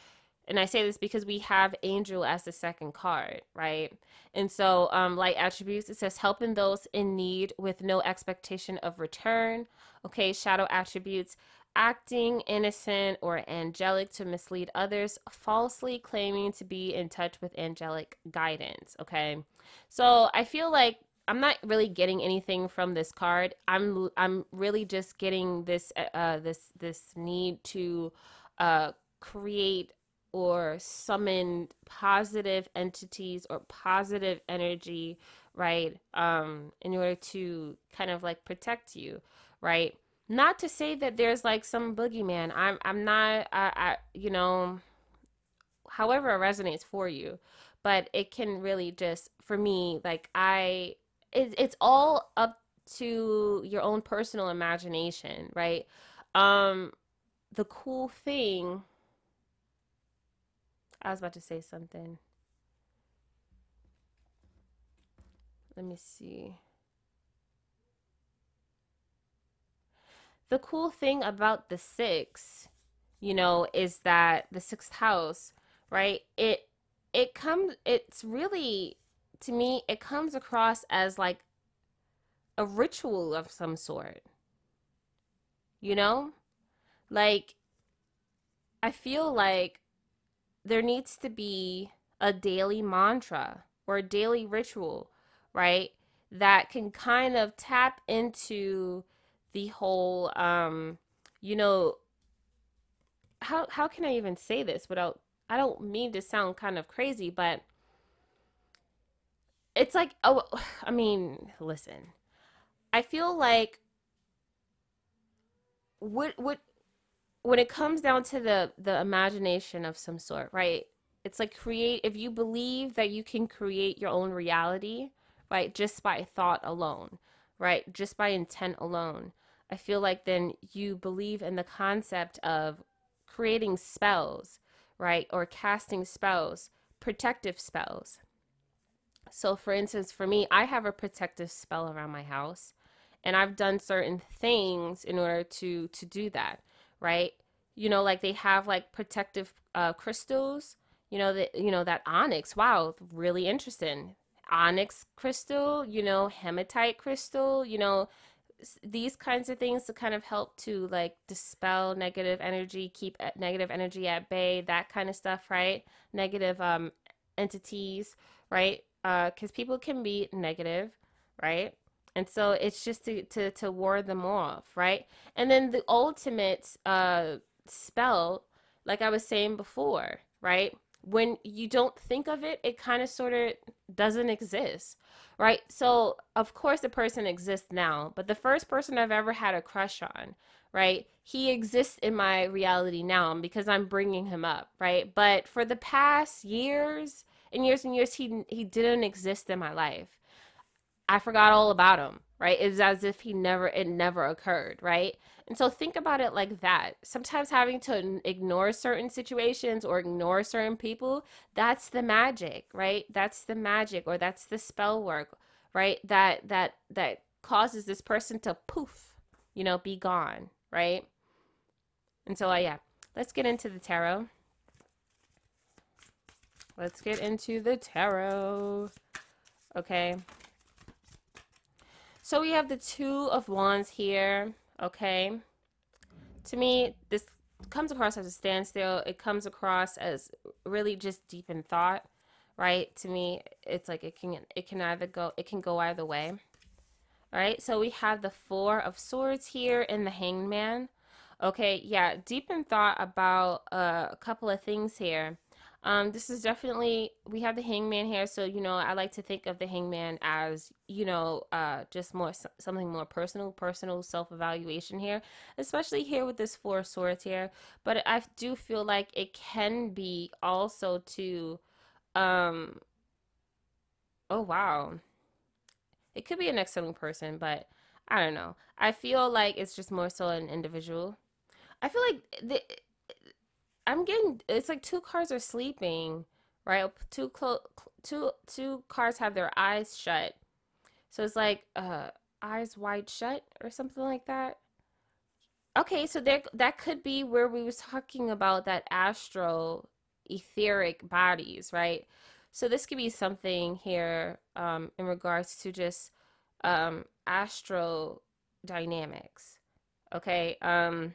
And I say this because we have angel as the second card, right? And so, um, light attributes, it says helping those in need with no expectation of return. Okay, shadow attributes, acting innocent or angelic to mislead others, falsely claiming to be in touch with angelic guidance. Okay. So I feel like I'm not really getting anything from this card. I'm I'm really just getting this uh this this need to uh create or summon positive entities or positive energy, right? Um in order to kind of like protect you, right? Not to say that there's like some boogeyman. I'm I'm not I, I you know however it resonates for you, but it can really just for me like I it, it's all up to your own personal imagination, right? Um the cool thing I was about to say something. Let me see. The cool thing about the six, you know, is that the sixth house, right? It it comes it's really to me it comes across as like a ritual of some sort. You know? Like I feel like there needs to be a daily mantra or a daily ritual, right? That can kind of tap into the whole um you know how how can I even say this without I don't mean to sound kind of crazy, but it's like oh I mean, listen. I feel like what what when it comes down to the the imagination of some sort, right? It's like create, if you believe that you can create your own reality, right, just by thought alone, right, just by intent alone, I feel like then you believe in the concept of creating spells, right, or casting spells, protective spells. So, for instance, for me, I have a protective spell around my house, and I've done certain things in order to to do that, right? You know, like they have like protective uh, crystals. You know that you know that onyx. Wow, really interesting. Onyx crystal. You know, hematite crystal. You know, these kinds of things to kind of help to like dispel negative energy, keep negative energy at bay, that kind of stuff, right? Negative um entities, right? Uh, because people can be negative, right? And so it's just to, to to ward them off, right? And then the ultimate uh spell, like I was saying before, right? When you don't think of it, it kind of sort of doesn't exist right? So, of course, the person exists now, but the first person I've ever had a crush on, right? He exists in my reality now because I'm bringing him up, right? But for the past years and years and years, he he didn't exist in my life. I forgot all about him, right? It's as if he never it never occurred, right? And so think about it like that. Sometimes having to ignore certain situations or ignore certain people, that's the magic, right? That's the magic or that's the spell work, right? That that that causes this person to poof, you know, be gone, right? And so uh, yeah, let's get into the tarot. Let's get into the tarot. Okay. So we have the Two of Wands here okay? To me, this comes across as a standstill. It comes across as really just deep in thought, right? To me, it's like it can it can either go it can go either way. All right, so we have the Four of Swords here in the Hangman. Okay, yeah, deep in thought about uh, a couple of things here. Um, this is definitely we have the hangman here, so you know I like to think of the hangman as you know uh, just more something more personal, personal self evaluation here, especially here with this four swords here. But I do feel like it can be also to, um, oh wow, it could be an external person, but I don't know. I feel like it's just more so an individual. I feel like the I'm getting it's like two cars are sleeping, right? Two clo- two two cars have their eyes shut. So it's like uh eyes wide shut or something like that. Okay, so there that could be where we was talking about that astral etheric bodies, right? So this could be something here um in regards to just um astral dynamics. Okay? Um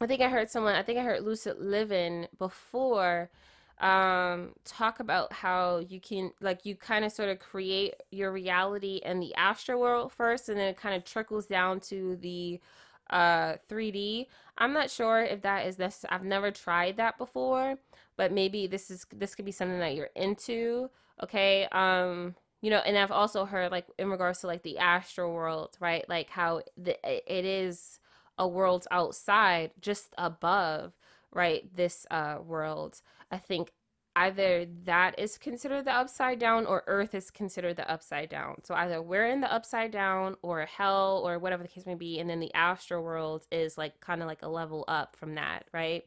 I think I heard someone, I think I heard Lucid Living before um talk about how you can like you kind of sort of create your reality in the astral world first and then it kind of trickles down to the uh 3D. I'm not sure if that is this I've never tried that before, but maybe this is this could be something that you're into. Okay. Um you know, and I've also heard like in regards to like the astral world, right? Like how the, it is a world outside, just above, right, this uh, world. I think either that is considered the upside down or earth is considered the upside down. So either we're in the upside down or hell or whatever the case may be and then the astral world is like kind of like a level up from that right?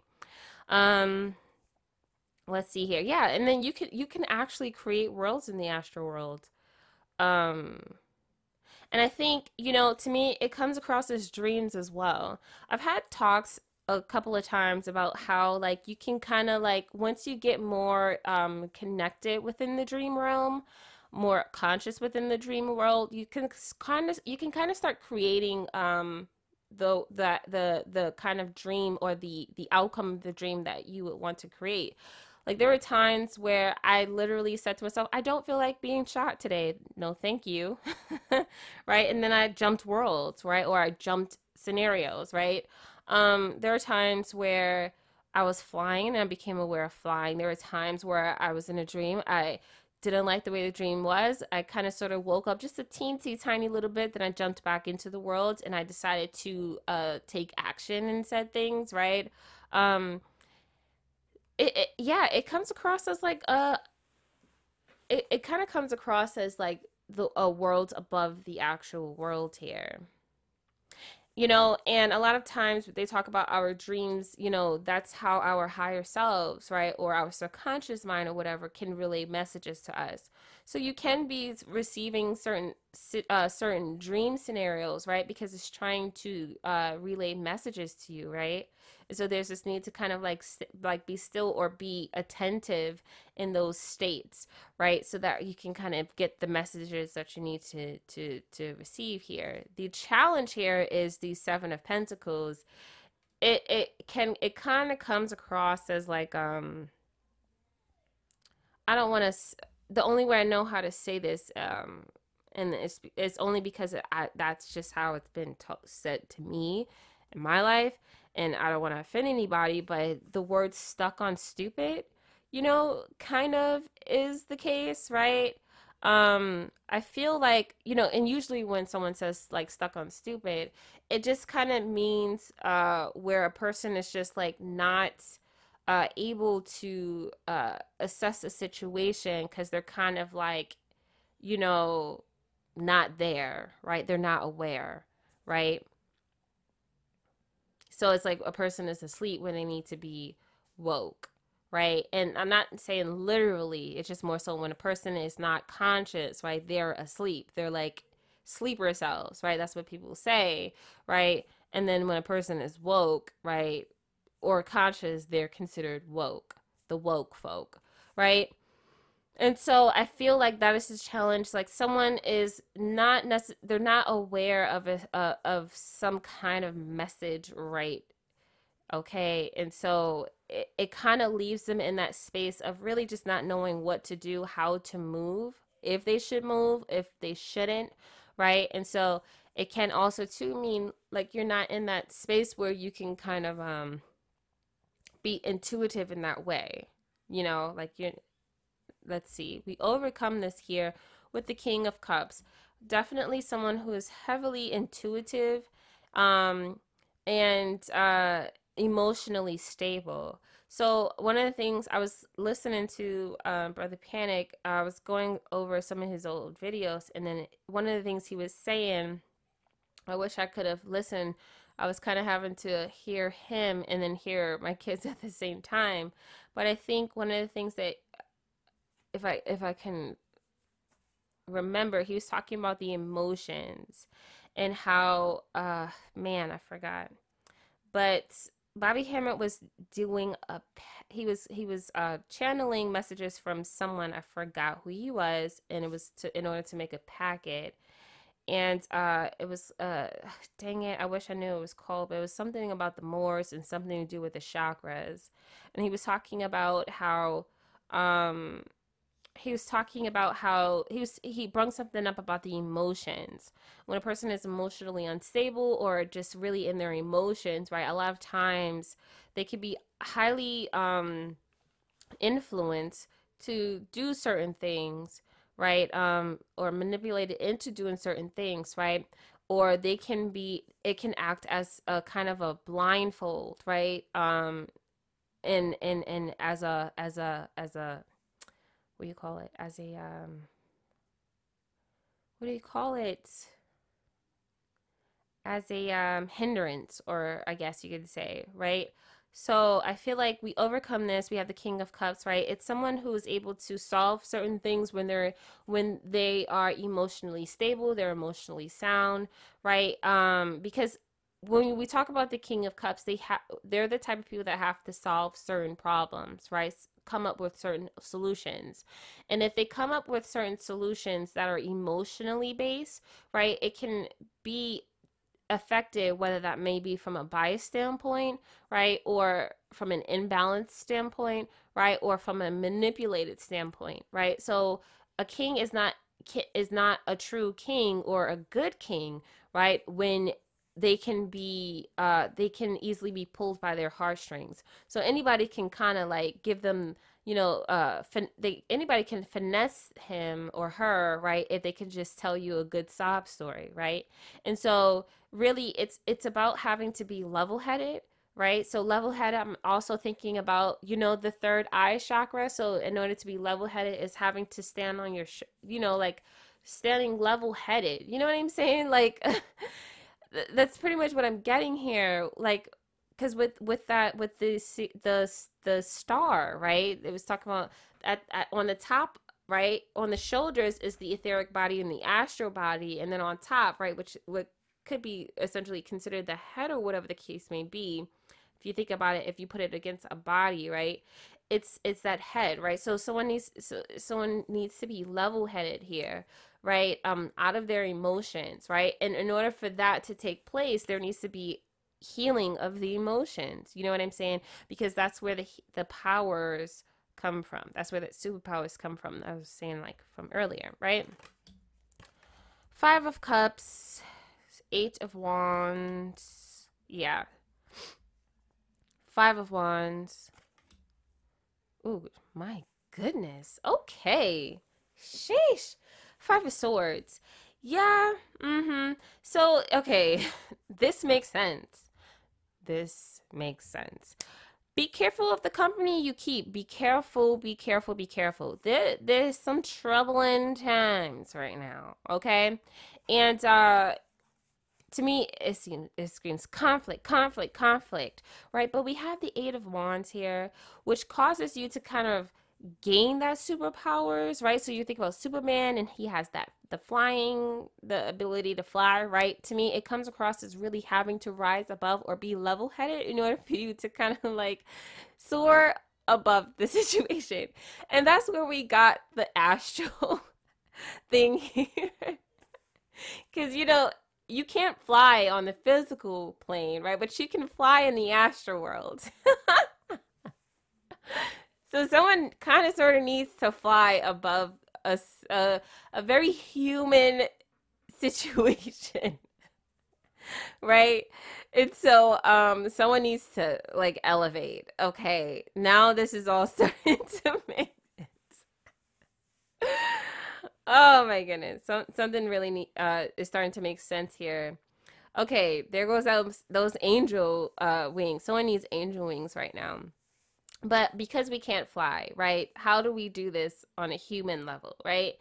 Um let's see here. Yeah and then you can you can actually create worlds in the astral world. Um and I think, you know, to me, it comes across as dreams as well. I've had talks a couple of times about how like you can kind of like once you get more um connected within the dream realm more conscious within the dream world you can kind of you can kind of start creating um the that the the kind of dream or the the outcome of the dream that you would want to create like there were times where I literally said to myself, I don't feel like being shot today. No, thank you. right? And then I jumped worlds, right? Or I jumped scenarios, right? Um, there are times where I was flying and I became aware of flying. There were times where I was in a dream. I didn't like the way the dream was. I kind of sort of woke up just a teensy tiny little bit. Then I jumped back into the world and I decided to uh, take action and said things, right? Um, it, yeah, it comes across as like a it, it kind of comes across as like the a world above the actual world here. You know and a lot of times they talk about our dreams you know that's how our higher selves right or our subconscious mind or whatever can relay messages to us so you can be receiving certain uh, certain dream scenarios right? Because it's trying to uh, relay messages to you right? So there's this need to kind of like like be still or be attentive in those states right? So that you can kind of get the messages that you need to to to receive here. The challenge here is the seven of pentacles. It it can it kind of comes across as like um i don't want to the only way i know how to say this um and it's it's only because I, that's just how it's been t- said to me in my life and I don't want to offend anybody, but the word stuck on stupid, you know, kind of is the case, right? Um, I feel like, you know, and usually when someone says like stuck on stupid, it just kind of means uh where a person is just like not uh able to uh assess a situation cuz they're kind of like, you know, not there, right? They're not aware, right? So it's like a person is asleep when they need to be woke, right? And I'm not saying literally, it's just more so when a person is not conscious, right? They're asleep. They're like sleeper cells, right? That's what people say, right? And then when a person is woke, right, or conscious, they're considered woke, the woke folk, right? And so I feel like that is the challenge. Like someone is not necess- they're not aware of a uh, of some kind of message, right? Okay, and so it, it kind of leaves them in that space of really just not knowing what to do, how to move, if they should move, if they shouldn't, right? And so it can also too mean like you're not in that space where you can kind of um be intuitive in that way, you know, like you're let's see, we overcome this here with the King of Cups. Definitely someone who is heavily intuitive um, and uh, emotionally stable. So one of the things I was listening to um, Brother Panic, I was going over some of his old videos, and then one of the things he was saying, I wish I could have listened. I was kind of having to hear him and then hear my kids at the same time. But I think one of the things that if I if I can remember, he was talking about the emotions and how uh man, I forgot. But Bobby Hemmitt was doing a he was he was uh channeling messages from someone I forgot who he was and it was to in order to make a packet and uh it was uh dang it I wish I knew it was called but it was something about the Moors and something to do with the chakras and he was talking about how um he was talking about how he was he brought something up about the emotions. When a person is emotionally unstable or just really in their emotions right a lot of times they can be highly um influenced to do certain things right um or manipulated into doing certain things right? Or they can be it can act as a kind of a blindfold right? Um and and and as a as a as a what do you call it? As a um what do you call it? As a um hindrance or I guess you could say right so I feel like we overcome this. We have the King of Cups, right? It's someone who is able to solve certain things when they're when they are emotionally stable, they're emotionally sound, right? Um, because when we talk about the King of Cups, they have they're the type of people that have to solve certain problems, right? come up with certain solutions. And if they come up with certain solutions that are emotionally based, right, it can be affected whether that may be from a bias standpoint, right, or from an imbalanced standpoint, right, or from a manipulated standpoint, right? So a king is not is not a true king or a good king, right? When they can be uh they can easily be pulled by their heartstrings so anybody can kind of like give them you know uh fin- they anybody can finesse him or her right if they can just tell you a good sob story right and so really it's it's about having to be level-headed right? So level headed, I'm also thinking about, you know, the third eye chakra. So in order to be level headed is having to stand on your, sh- you know, like standing level headed. You know what I'm saying? Like that's pretty much what I'm getting here. Like, because with with that with the the the star, right? It was talking about at, at on the top right on the shoulders is the etheric body and the astral body and then on top right which what could be essentially considered the head or whatever the case may be if you think about it if you put it against a body right it's it's that head right so someone needs so someone needs to be level headed here right um out of their emotions right and in order for that to take place there needs to be healing of the emotions you know what i'm saying? Because that's where the the powers come from. That's where the superpowers come from i was saying like from earlier right? Five of cups eight of wands yeah. Five of wands. Oh my goodness. Okay. Sheesh. Five of swords. Yeah mm-hmm. So okay. This makes sense this makes sense. Be careful of the company you keep. Be careful be careful be careful. There, there's some troubling times right now okay? And uh to me, it, seems, it screams conflict, conflict, conflict, right? But we have the Eight of Wands here, which causes you to kind of gain that superpowers, right? So you think about Superman and he has that the flying, the ability to fly, right? To me, it comes across as really having to rise above or be level headed in order for you to kind of like soar above the situation. And that's where we got the astral thing here. Because, you know, you can't fly on the physical plane, right? But you can fly in the astral world. So someone kind of sort of needs to fly above a, a, a very human situation. right? And so um someone needs to like elevate. Okay, now this is all starting to make sense. Oh my goodness. So, something really uh, is starting to make sense here. Okay, there goes those, those angel uh, wings. Someone needs angel wings right now. But because we can't fly, right? How do we do this on a human level, right?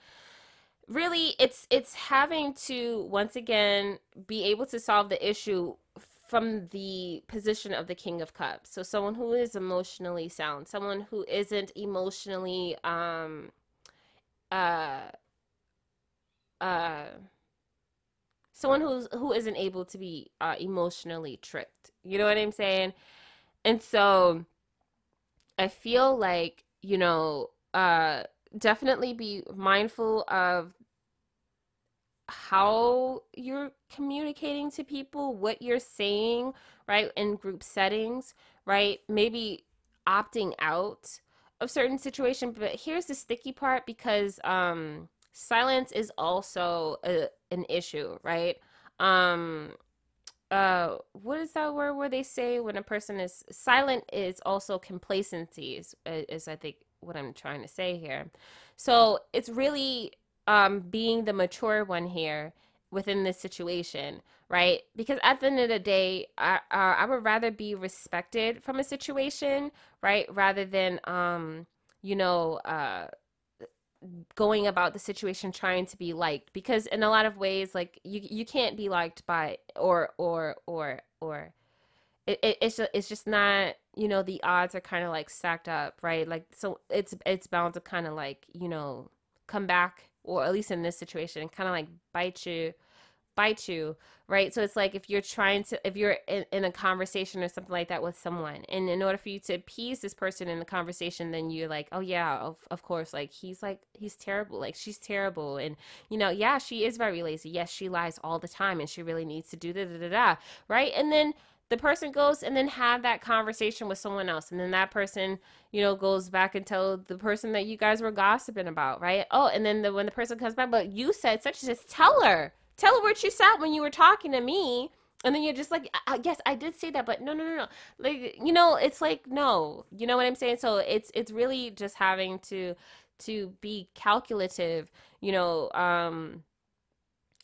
Really, it's it's having to once again be able to solve the issue from the position of the king of cups. So someone who is emotionally sound, someone who isn't emotionally um uh uh someone who's who isn't able to be uh, emotionally tricked. You know what I'm saying? And so I feel like, you know, uh definitely be mindful of how you're communicating to people, what you're saying, right, in group settings, right? Maybe opting out of certain situation, but here's the sticky part because um silence is also a, an issue, right? Um, uh, what is that word where they say when a person is silent is also complacency is, is I think what I'm trying to say here. So it's really um, being the mature one here within this situation, right? Because at the end of the day, I, uh, I would rather be respected from a situation, right? Rather than, um, you know, uh, going about the situation trying to be liked because in a lot of ways like you you can't be liked by or or or or it, it it's just, it's just not you know the odds are kind of like stacked up right? Like so it's it's bound to kind of like you know come back or at least in this situation kind of like bite you bite you, right? So it's like if you're trying to, if you're in, in, a conversation or something like that with someone, and in order for you to appease this person in the conversation, then you're like, oh yeah, of, of course, like he's like, he's terrible, like she's terrible. And, you know, yeah, she is very lazy. Yes, she lies all the time and she really needs to do da da da da, right? And then, the person goes and then have that conversation with someone else and then that person you know goes back and tell the person that you guys were gossiping about right oh and then the, when the person comes back but you said such as just tell her Tell her where she sat when you were talking to me. And then you're just like, i yes, I did say that, but no, no, no, no. Like, you know, it's like, no, you know what I'm saying? So it's, it's really just having to, to be calculative, you know, um,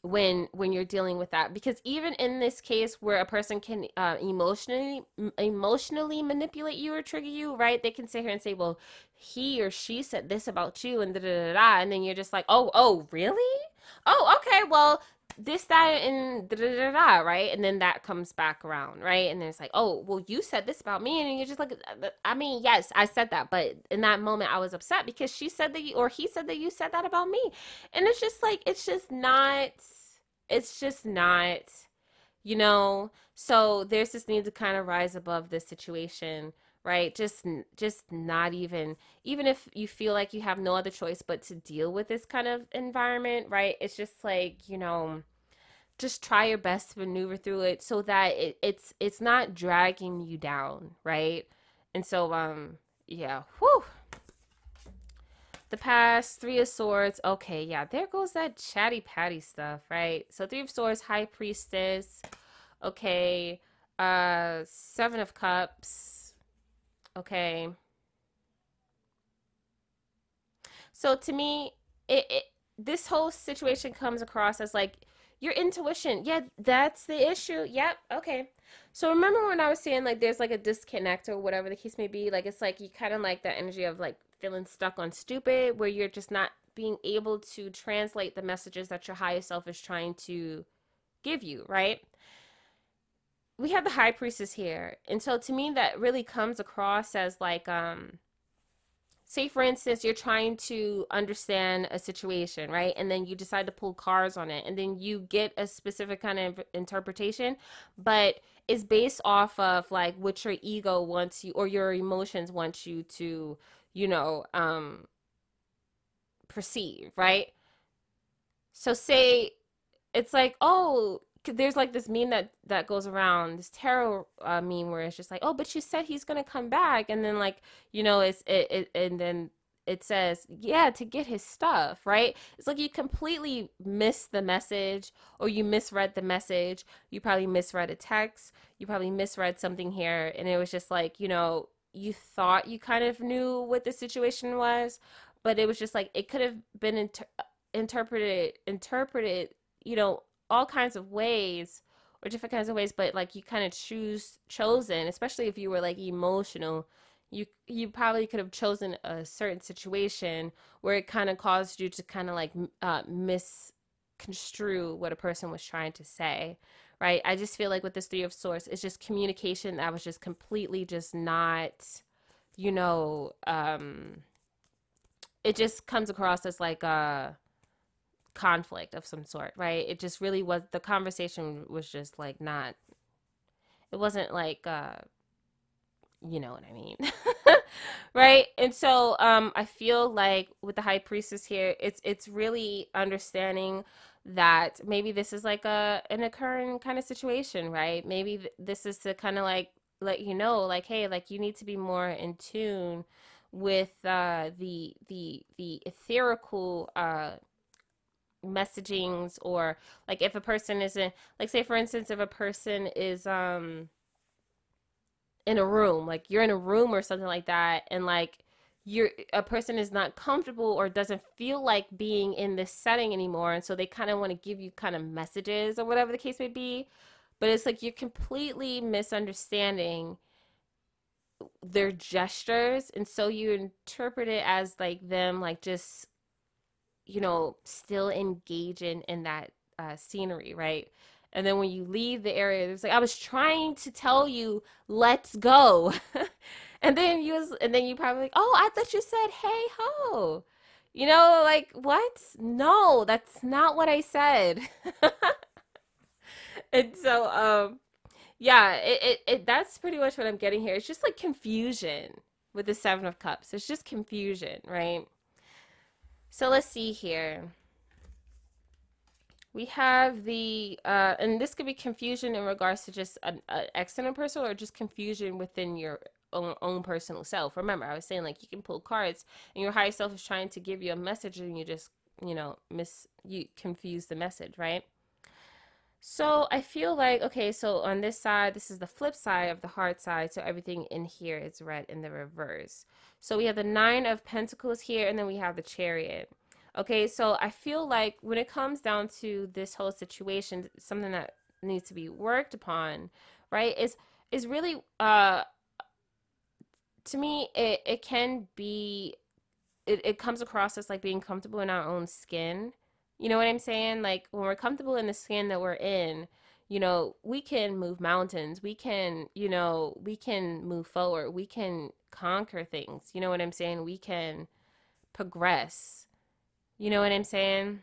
when when you're dealing with that because even in this case where a person can uh, emotionally emotionally manipulate you or trigger you right they can sit here and say well he or she said this about you and da da da, da and then you're just like oh oh really oh okay well this that and da da da da right? And then that comes back around right? And then it's like oh well you said this about me and you're just like i mean yes i said that but in that moment i was upset because she said that you or he said that you said that about me. And it's just like it's just not it's just not you know? So there's this need to kind of rise above this situation right? Just just not even even if you feel like you have no other choice but to deal with this kind of environment right? It's just like you know just try your best to maneuver through it so that it, it's it's not dragging you down right? And so um yeah whew. The past three of swords okay yeah there goes that chatty patty stuff right? So three of swords high priestess okay uh seven of cups okay. So to me it, it this whole situation comes across as like your intuition. Yeah that's the issue. Yep. Okay. So remember when i was saying like there's like a disconnect or whatever the case may be? Like it's like you kind of like that energy of like feeling stuck on stupid where you're just not being able to translate the messages that your higher self is trying to give you right we have the high priestess here and so to me that really comes across as like um say for instance you're trying to understand a situation right? And then you decide to pull cards on it and then you get a specific kind of interpretation but it's based off of like what your ego wants you or your emotions want you to you know um perceive right? So say it's like oh there's like this meme that that goes around this tarot uh, meme where it's just like oh but you said he's gonna come back and then like you know it's it, it and then it says yeah to get his stuff right? It's like you completely missed the message or you misread the message. You probably misread a text. You probably misread something here and it was just like you know you thought you kind of knew what the situation was but it was just like it could have been inter- interpreted interpreted you know all kinds of ways or different kinds of ways but like you kind of choose chosen especially if you were like emotional you you probably could have chosen a certain situation where it kind of caused you to kind of like uh, misconstrue what a person was trying to say right? I just feel like with this three of swords it's just communication that was just completely just not you know um it just comes across as like a conflict of some sort, right? It just really was the conversation was just like not it wasn't like uh you know what I mean. right? And so um I feel like with the high priestess here, it's it's really understanding that maybe this is like a an occurring kind of situation, right? Maybe th- this is to kind of like let you know like hey, like you need to be more in tune with uh the the the etherical uh messagings or like if a person isn't like say for instance if a person is um in a room like you're in a room or something like that and like you're a person is not comfortable or doesn't feel like being in this setting anymore and so they kind of want to give you kind of messages or whatever the case may be but it's like you're completely misunderstanding their gestures and so you interpret it as like them like just you know, still engaging in that uh, scenery, right? And then when you leave the area, it's like I was trying to tell you, let's go. and then you was, and then you probably like, oh, I thought you said, hey ho. You know, like what? No, that's not what I said. and so, um, yeah, it, it, it that's pretty much what I'm getting here. It's just like confusion with the Seven of Cups. It's just confusion, right? So let's see here. We have the, uh, and this could be confusion in regards to just an, an external person or just confusion within your own, own personal self. Remember, I was saying like you can pull cards and your higher self is trying to give you a message and you just, you know, miss, you confuse the message, right? So I feel like, okay, so on this side, this is the flip side of the hard side. So everything in here is read in the reverse. So we have the nine of pentacles here, and then we have the chariot. Okay, so I feel like when it comes down to this whole situation, something that needs to be worked upon, right? Is is really uh to me it, it can be it, it comes across as like being comfortable in our own skin. You know what I'm saying? Like when we're comfortable in the skin that we're in, you know, we can move mountains. We can, you know, we can move forward. We can conquer things. You know what I'm saying? We can progress. You know what I'm saying?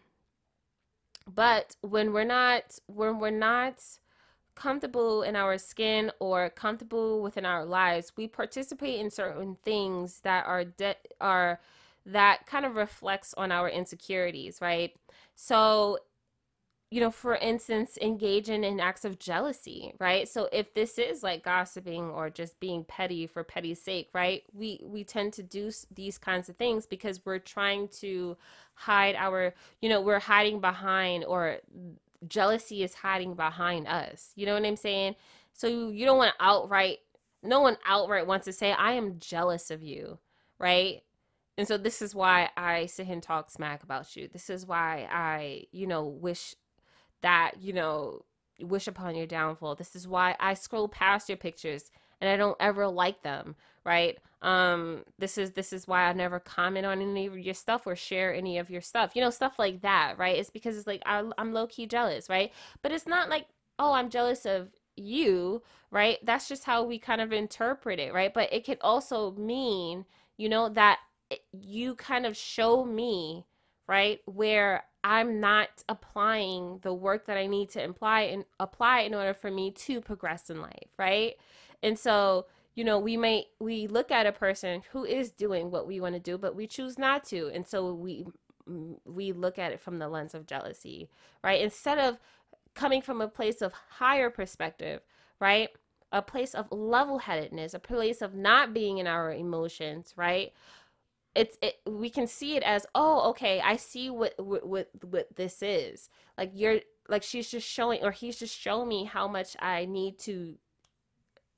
But when we're not when we're not comfortable in our skin or comfortable within our lives, we participate in certain things that are de- are that kind of reflects on our insecurities, right? So you know, for instance, engaging in acts of jealousy, right? So if this is like gossiping or just being petty for petty's sake, right? We we tend to do these kinds of things because we're trying to hide our, you know, we're hiding behind or jealousy is hiding behind us. You know what I'm saying? So you don't want to outright no one outright wants to say I am jealous of you, right? And so this is why I sit and talk smack about you. This is why I, you know, wish that, you know, wish upon your downfall. This is why I scroll past your pictures and I don't ever like them, right? Um this is this is why I never comment on any of your stuff or share any of your stuff. You know, stuff like that, right? It's because it's like I, I'm low key jealous, right? But it's not like, "Oh, I'm jealous of you," right? That's just how we kind of interpret it, right? But it could also mean, you know, that you kind of show me, right, where I'm not applying the work that I need to apply and apply in order for me to progress in life, right? And so, you know, we may we look at a person who is doing what we want to do, but we choose not to. And so we we look at it from the lens of jealousy, right? Instead of coming from a place of higher perspective, right? A place of level-headedness, a place of not being in our emotions, right? It's it, we can see it as oh okay i see what, what what this is. Like you're like she's just showing or he's just showing me how much i need to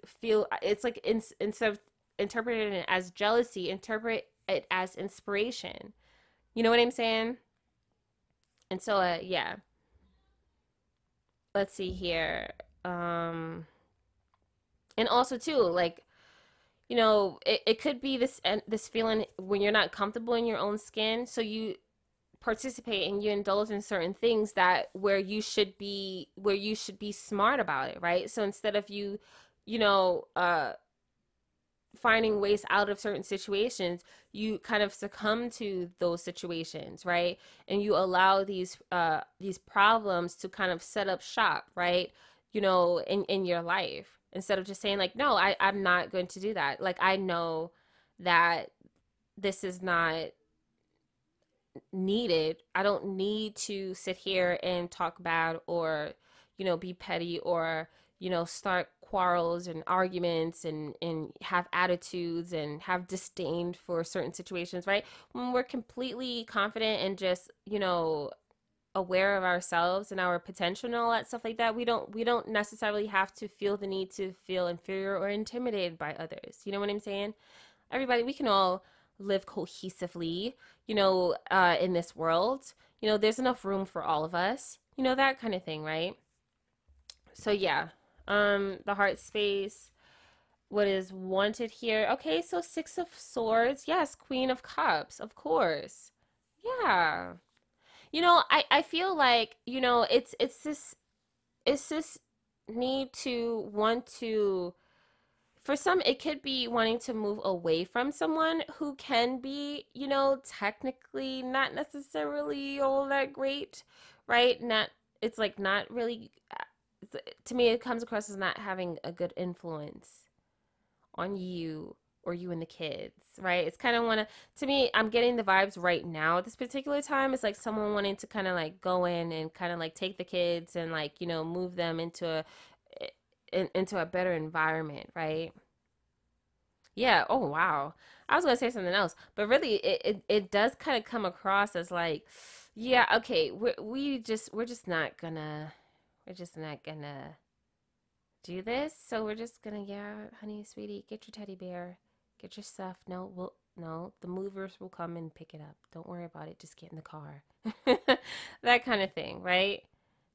feel it's like in, instead of interpreting it as jealousy interpret it as inspiration. You know what i'm saying? And so uh yeah. Let's see here um and also too like you know, it, it could be this this feeling when you're not comfortable in your own skin, so you participate and you indulge in certain things that where you should be where you should be smart about it, right? So instead of you, you know, uh finding ways out of certain situations, you kind of succumb to those situations, right? And you allow these uh these problems to kind of set up shop, right? You know, in in your life instead of just saying like no I, i'm not going to do that. Like i know that this is not needed. I don't need to sit here and talk bad or you know be petty or you know start quarrels and arguments and and have attitudes and have disdain for certain situations right? When we're completely confident and just you know aware of ourselves and our potential and all that stuff like that we don't we don't necessarily have to feel the need to feel inferior or intimidated by others. You know what i'm saying? Everybody we can all live cohesively you know uh, in this world. You know there's enough room for all of us you know that kind of thing right? So yeah um the heart space what is wanted here? Okay so six of swords. Yes queen of cups of course. Yeah you know, I I feel like, you know, it's it's this it's this need to want to for some it could be wanting to move away from someone who can be, you know, technically not necessarily all that great, right? Not it's like not really uh, to me it comes across as not having a good influence on you or you and the kids, right? It's kind of want to, to me, I'm getting the vibes right now at this particular time. It's like someone wanting to kind of like go in and kind of like take the kids and like, you know, move them into a, eh, in, into a better environment, right? Yeah. Oh, wow. I was going to say something else, but really it, it, it does kind of come across as like, yeah, okay, we we just, we're just not gonna, we're just not gonna do this. So we're just gonna, yeah, honey, sweetie, get your teddy bear get your stuff. No, we'll no, the movers will come and pick it up. Don't worry about it. Just get in the car. that kind of thing, right?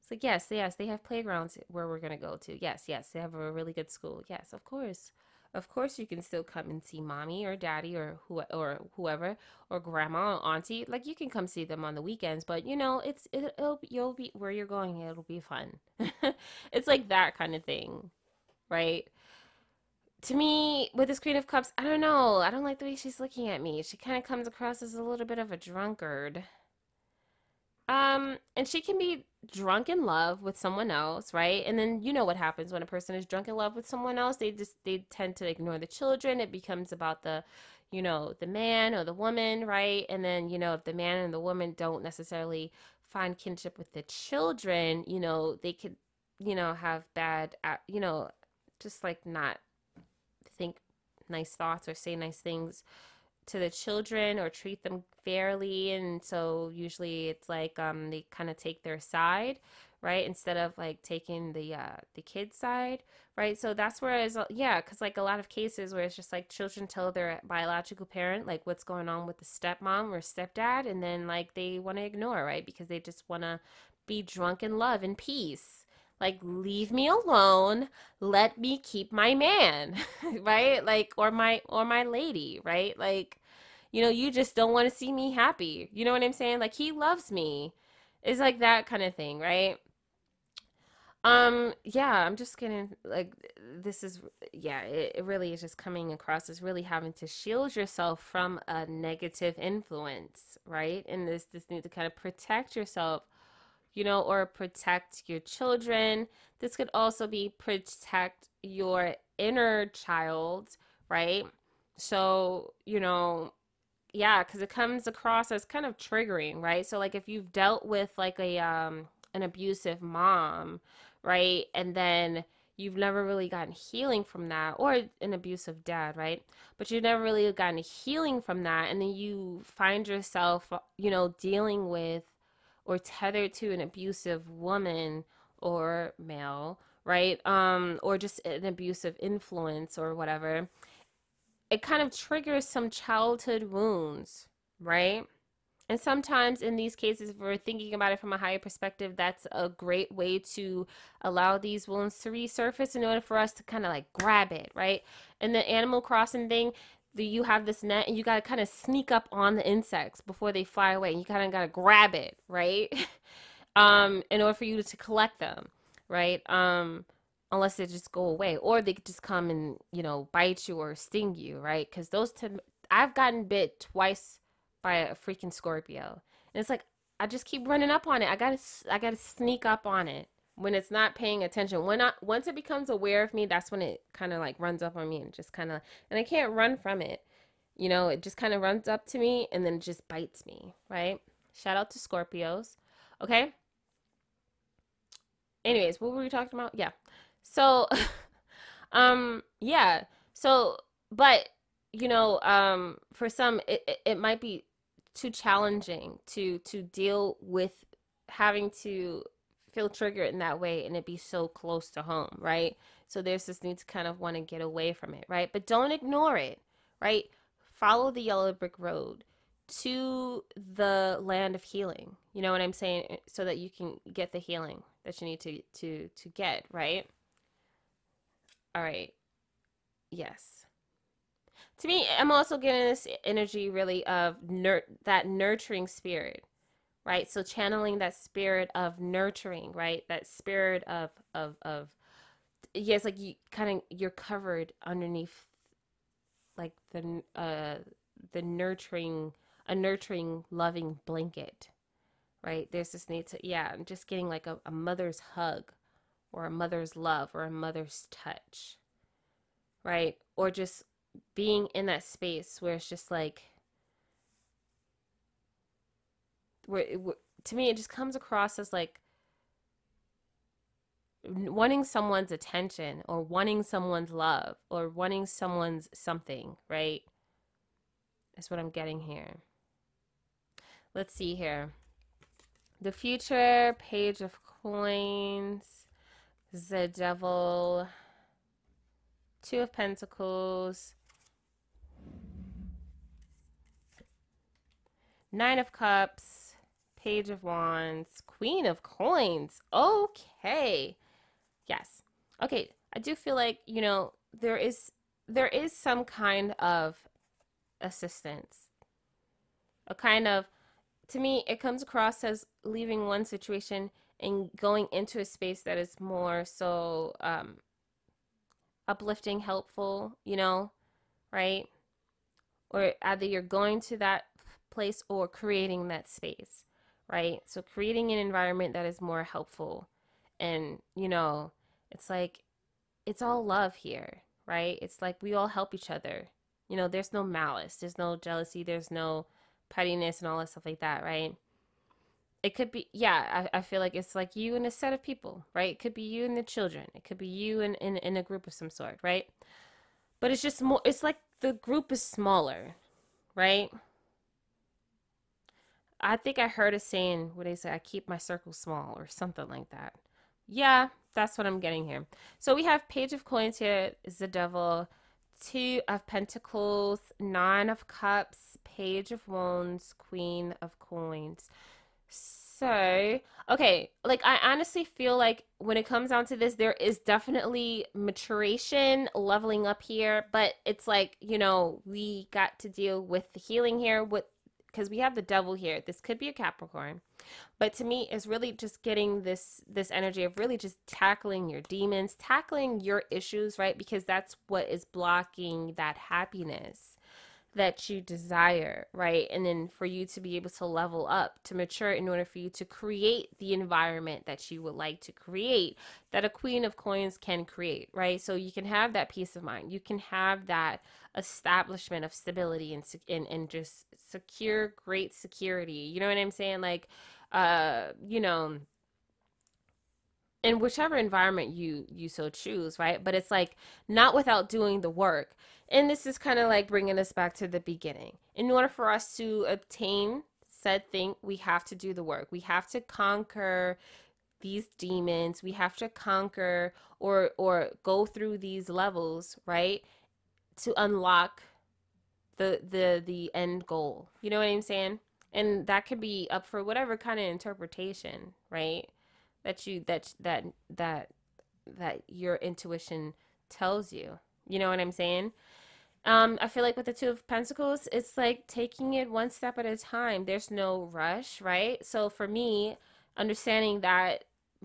It's like, yes, yes, they have playgrounds where we're going to go to. Yes, yes, they have a really good school. Yes, of course. Of course, you can still come and see mommy or daddy or who or whoever or grandma or auntie. Like you can come see them on the weekends, but you know, it's it, will you'll be where you're going. It'll be fun. it's like that kind of thing, right? To me, with this Queen of Cups, I don't know. I don't like the way she's looking at me. She kind of comes across as a little bit of a drunkard. Um, and she can be drunk in love with someone else, right? And then you know what happens when a person is drunk in love with someone else. They just they tend to ignore the children. It becomes about the, you know, the man or the woman, right? And then, you know, if the man and the woman don't necessarily find kinship with the children, you know, they could, you know, have bad, you know, just like not nice thoughts or say nice things to the children or treat them fairly. And so usually it's like um they kind of take their side right instead of like taking the uh the kid's side right? So that's where is yeah because like a lot of cases where it's just like children tell their biological parent like what's going on with the stepmom or stepdad and then like they want to ignore right because they just want to be drunk in love and peace like leave me alone let me keep my man right like or my or my lady right like you know, you just don't want to see me happy. You know what I'm saying? Like he loves me. It's like that kind of thing, right? Um, yeah, I'm just getting like this is yeah, it, it really is just coming across as really having to shield yourself from a negative influence, right? And this this need to kind of protect yourself, you know, or protect your children. This could also be protect your inner child, right? So, you know, yeah, because it comes across as kind of triggering, right? So like if you've dealt with like a um an abusive mom, right? And then you've never really gotten healing from that or an abusive dad, right? But you've never really gotten healing from that and then you find yourself, you know, dealing with or tethered to an abusive woman or male, right? Um or just an abusive influence or whatever it kind of triggers some childhood wounds, right? And sometimes in these cases, if we're thinking about it from a higher perspective, that's a great way to allow these wounds to resurface in order for us to kind of like grab it, right? And the Animal Crossing thing, the, you have this net and you got to kind of sneak up on the insects before they fly away. You kind of got to grab it, right? um, in order for you to collect them, right? Um, unless they just go away or they just come and you know bite you or sting you right because those ten i've gotten bit twice by a freaking scorpio and it's like i just keep running up on it i gotta i gotta sneak up on it when it's not paying attention when i once it becomes aware of me that's when it kind of like runs up on me and just kind of and i can't run from it. You know it just kind of runs up to me and then just bites me right? Shout out to scorpios. Okay? Anyways what were we talking about? Yeah. So, um, yeah. So, but you know, um, for some, it, it, it might be too challenging to to deal with having to feel triggered in that way and it be so close to home, right? So there's this need to kind of want to get away from it, right? But don't ignore it, right? Follow the yellow brick road to the land of healing. You know what I'm saying? Eh, so that you can get the healing that you need to to to get, right? All right. Yes. To me, I'm also getting this energy really of nur- that nurturing spirit, right? So channeling that spirit of nurturing, right? That spirit of of of yes, like you kind of you're covered underneath like the uh the nurturing a nurturing loving blanket right there's this need to yeah i'm just getting like a, a mother's hug or a mother's love or a mother's touch, right? Or just being in that space where it's just like, where, where to me, it just comes across as like wanting someone's attention or wanting someone's love or wanting someone's something, right? That's what I'm getting here. Let's see here. The future page of coins the devil, two of pentacles, Nine of Cups, Page of Wands, Queen of Coins. Okay. Yes. Okay. I do feel like, you know, there is there is some kind of assistance. A kind of to me it comes across as leaving one situation and going into a space that is more so um uplifting, helpful, you know, right? Or either you're going to that place or creating that space, right? So creating an environment that is more helpful. And, you know, it's like it's all love here, right? It's like we all help each other. You know, there's no malice, there's no jealousy, there's no pettiness and all that stuff like that, right? It could be, yeah, I, I feel like it's like you and a set of people, right? It could be you and the children. It could be you and in, in a group of some sort, right? But it's just more, it's like the group is smaller, right? I think I heard a saying where they say, I keep my circle small or something like that. Yeah, that's what I'm getting here. So we have Page of Coins here is the devil, Two of Pentacles, Nine of Cups, Page of Wands, Queen of Coins. So, okay, like I honestly feel like when it comes down to this, there is definitely maturation, leveling up here, but it's like, you know, we got to deal with the healing here with because we have the devil here. This could be a Capricorn. But to me, it's really just getting this this energy of really just tackling your demons, tackling your issues, right? Because that's what is blocking that happiness that you desire, right? And then for you to be able to level up, to mature in order for you to create the environment that you would like to create, that a queen of coins can create, right? So you can have that peace of mind. You can have that establishment of stability and and, and just secure great security. You know what I'm saying? Like uh, you know, in whichever environment you you so choose right but it's like not without doing the work and this is kind of like bringing us back to the beginning. In order for us to obtain said thing we have to do the work. We have to conquer these demons. We have to conquer or or go through these levels right to unlock the the the end goal. You know what i'm saying? And that could be up for whatever kind of interpretation right that you that that that that your intuition tells you. You know what I'm saying? Um, I feel like with the two of pentacles, it's like taking it one step at a time. There's no rush, right? So for me, understanding that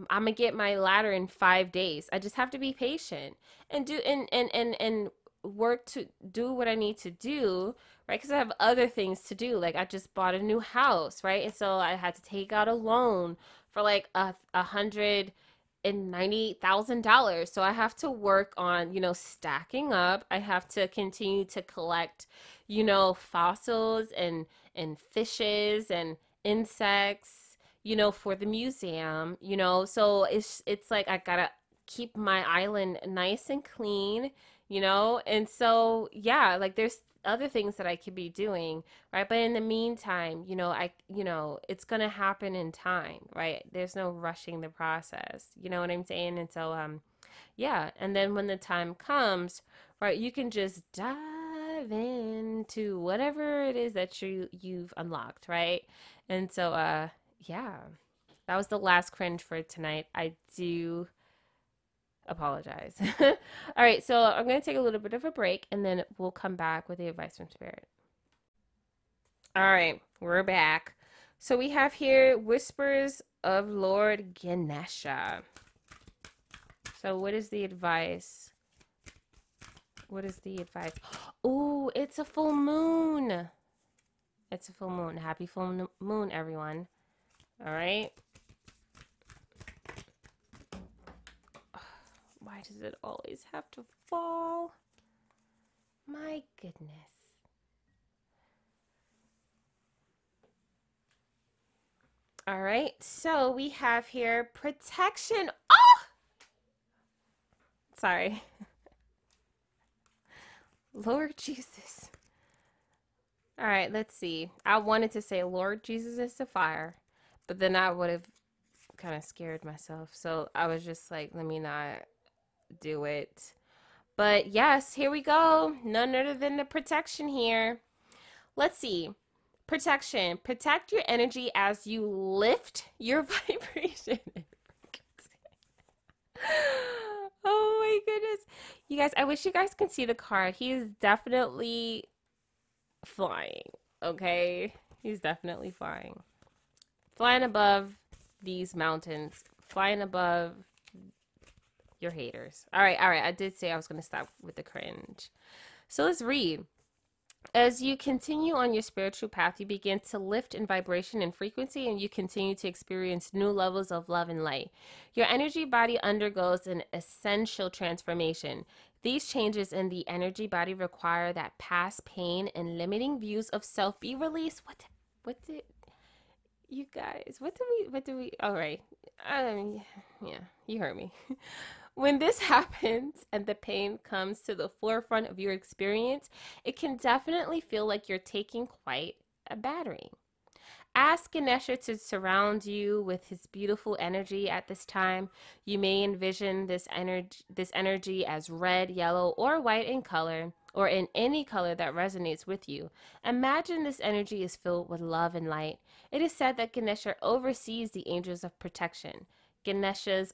I'm gonna get my ladder in five days. I just have to be patient and do and and and and work to do what I need to do, right? Because I have other things to do. Like I just bought a new house, right? And so I had to take out a loan for like a, a hundred and ninety thousand dollars. So I have to work on, you know, stacking up. I have to continue to collect, you know, fossils and and fishes and insects, you know, for the museum, you know. So it's it's like I gotta keep my island nice and clean, you know. And so yeah, like there's other things that I could be doing, right? But in the meantime, you know, I, you know, it's going to happen in time, right? There's no rushing the process. You know what I'm saying? And so, um, yeah. And then when the time comes, right, you can just dive into whatever it is that you, you've unlocked, right? And so, uh, yeah, that was the last cringe for tonight. I do apologize. All right, so I'm going to take a little bit of a break and then we'll come back with the advice from Spirit. All right, we're back. So we have here Whispers of Lord Ganesha. So, what is the advice? What is the advice? Oh, it's a full moon. It's a full moon. Happy full moon, everyone. All right. Why does it always have to fall? My goodness. All right, so we have here protection. Oh! Sorry. Lord Jesus. All right, let's see. I wanted to say Lord Jesus is the fire, but then I would have kind of scared myself. So I was just like, let me not do it. But yes, here we go. None other than the protection here. Let's see. protection. Protect your energy as you lift your vibration. oh my goodness. You guys, I wish you guys could see the card. He is definitely flying, okay? He's definitely flying. Flying above these mountains, flying above your haters. All right, all right. I did say I was going to stop with the cringe. So let's read. As you continue on your spiritual path, you begin to lift in vibration and frequency, and you continue to experience new levels of love and light. Your energy body undergoes an essential transformation. These changes in the energy body require that past pain and limiting views of self be released. What? What did you guys? What do we? What do we? All right. Um. Yeah. You heard me. When this happens and the pain comes to the forefront of your experience, it can definitely feel like you're taking quite a battering. Ask Ganesha to surround you with his beautiful energy at this time. You may envision this energy this energy as red, yellow, or white in color, or in any color that resonates with you. Imagine this energy is filled with love and light. It is said that Ganesha oversees the angels of protection. Ganesha's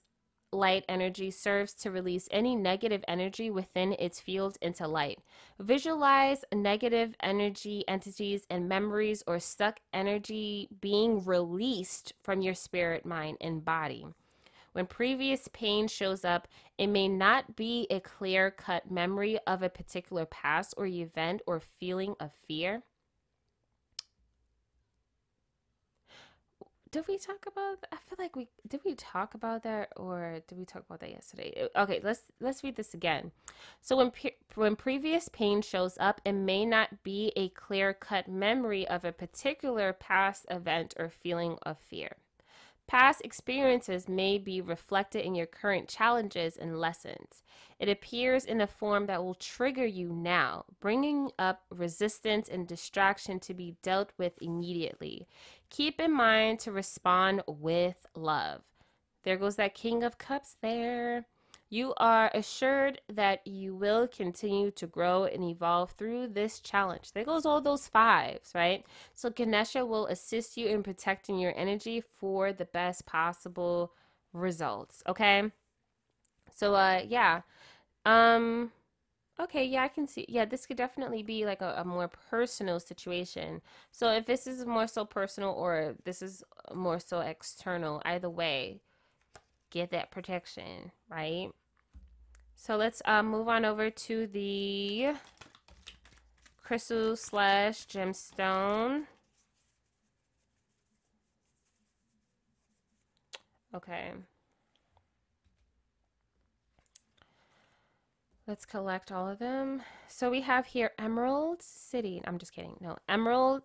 light energy serves to release any negative energy within its field into light. Visualize negative energy entities and memories or stuck energy being released from your spirit, mind, and body. When previous pain shows up, it may not be a clear cut memory of a particular past or event or feeling of fear. Did we talk about i feel like we did we talk about that or did we talk about that yesterday? Uh, okay let's let's read this again. So when when previous pain shows up it may not be a clear cut memory of a particular past event or feeling of fear Past experiences may be reflected in your current challenges and lessons. It appears in a form that will trigger you now, bringing up resistance and distraction to be dealt with immediately. Keep in mind to respond with love. There goes that King of Cups there. You are assured that you will continue to grow and evolve through this challenge. There goes all those fives, right? So Ganesha will assist you in protecting your energy for the best possible results, okay? So uh yeah. Um okay, yeah, I can see. Yeah, this could definitely be like a, a more personal situation. So if this is more so personal or this is more so external, either way, get that protection, right? So let's um, move on over to the crystal slash gemstone. Okay. Let's collect all of them. So we have here Emerald City. I'm just kidding. No, Emerald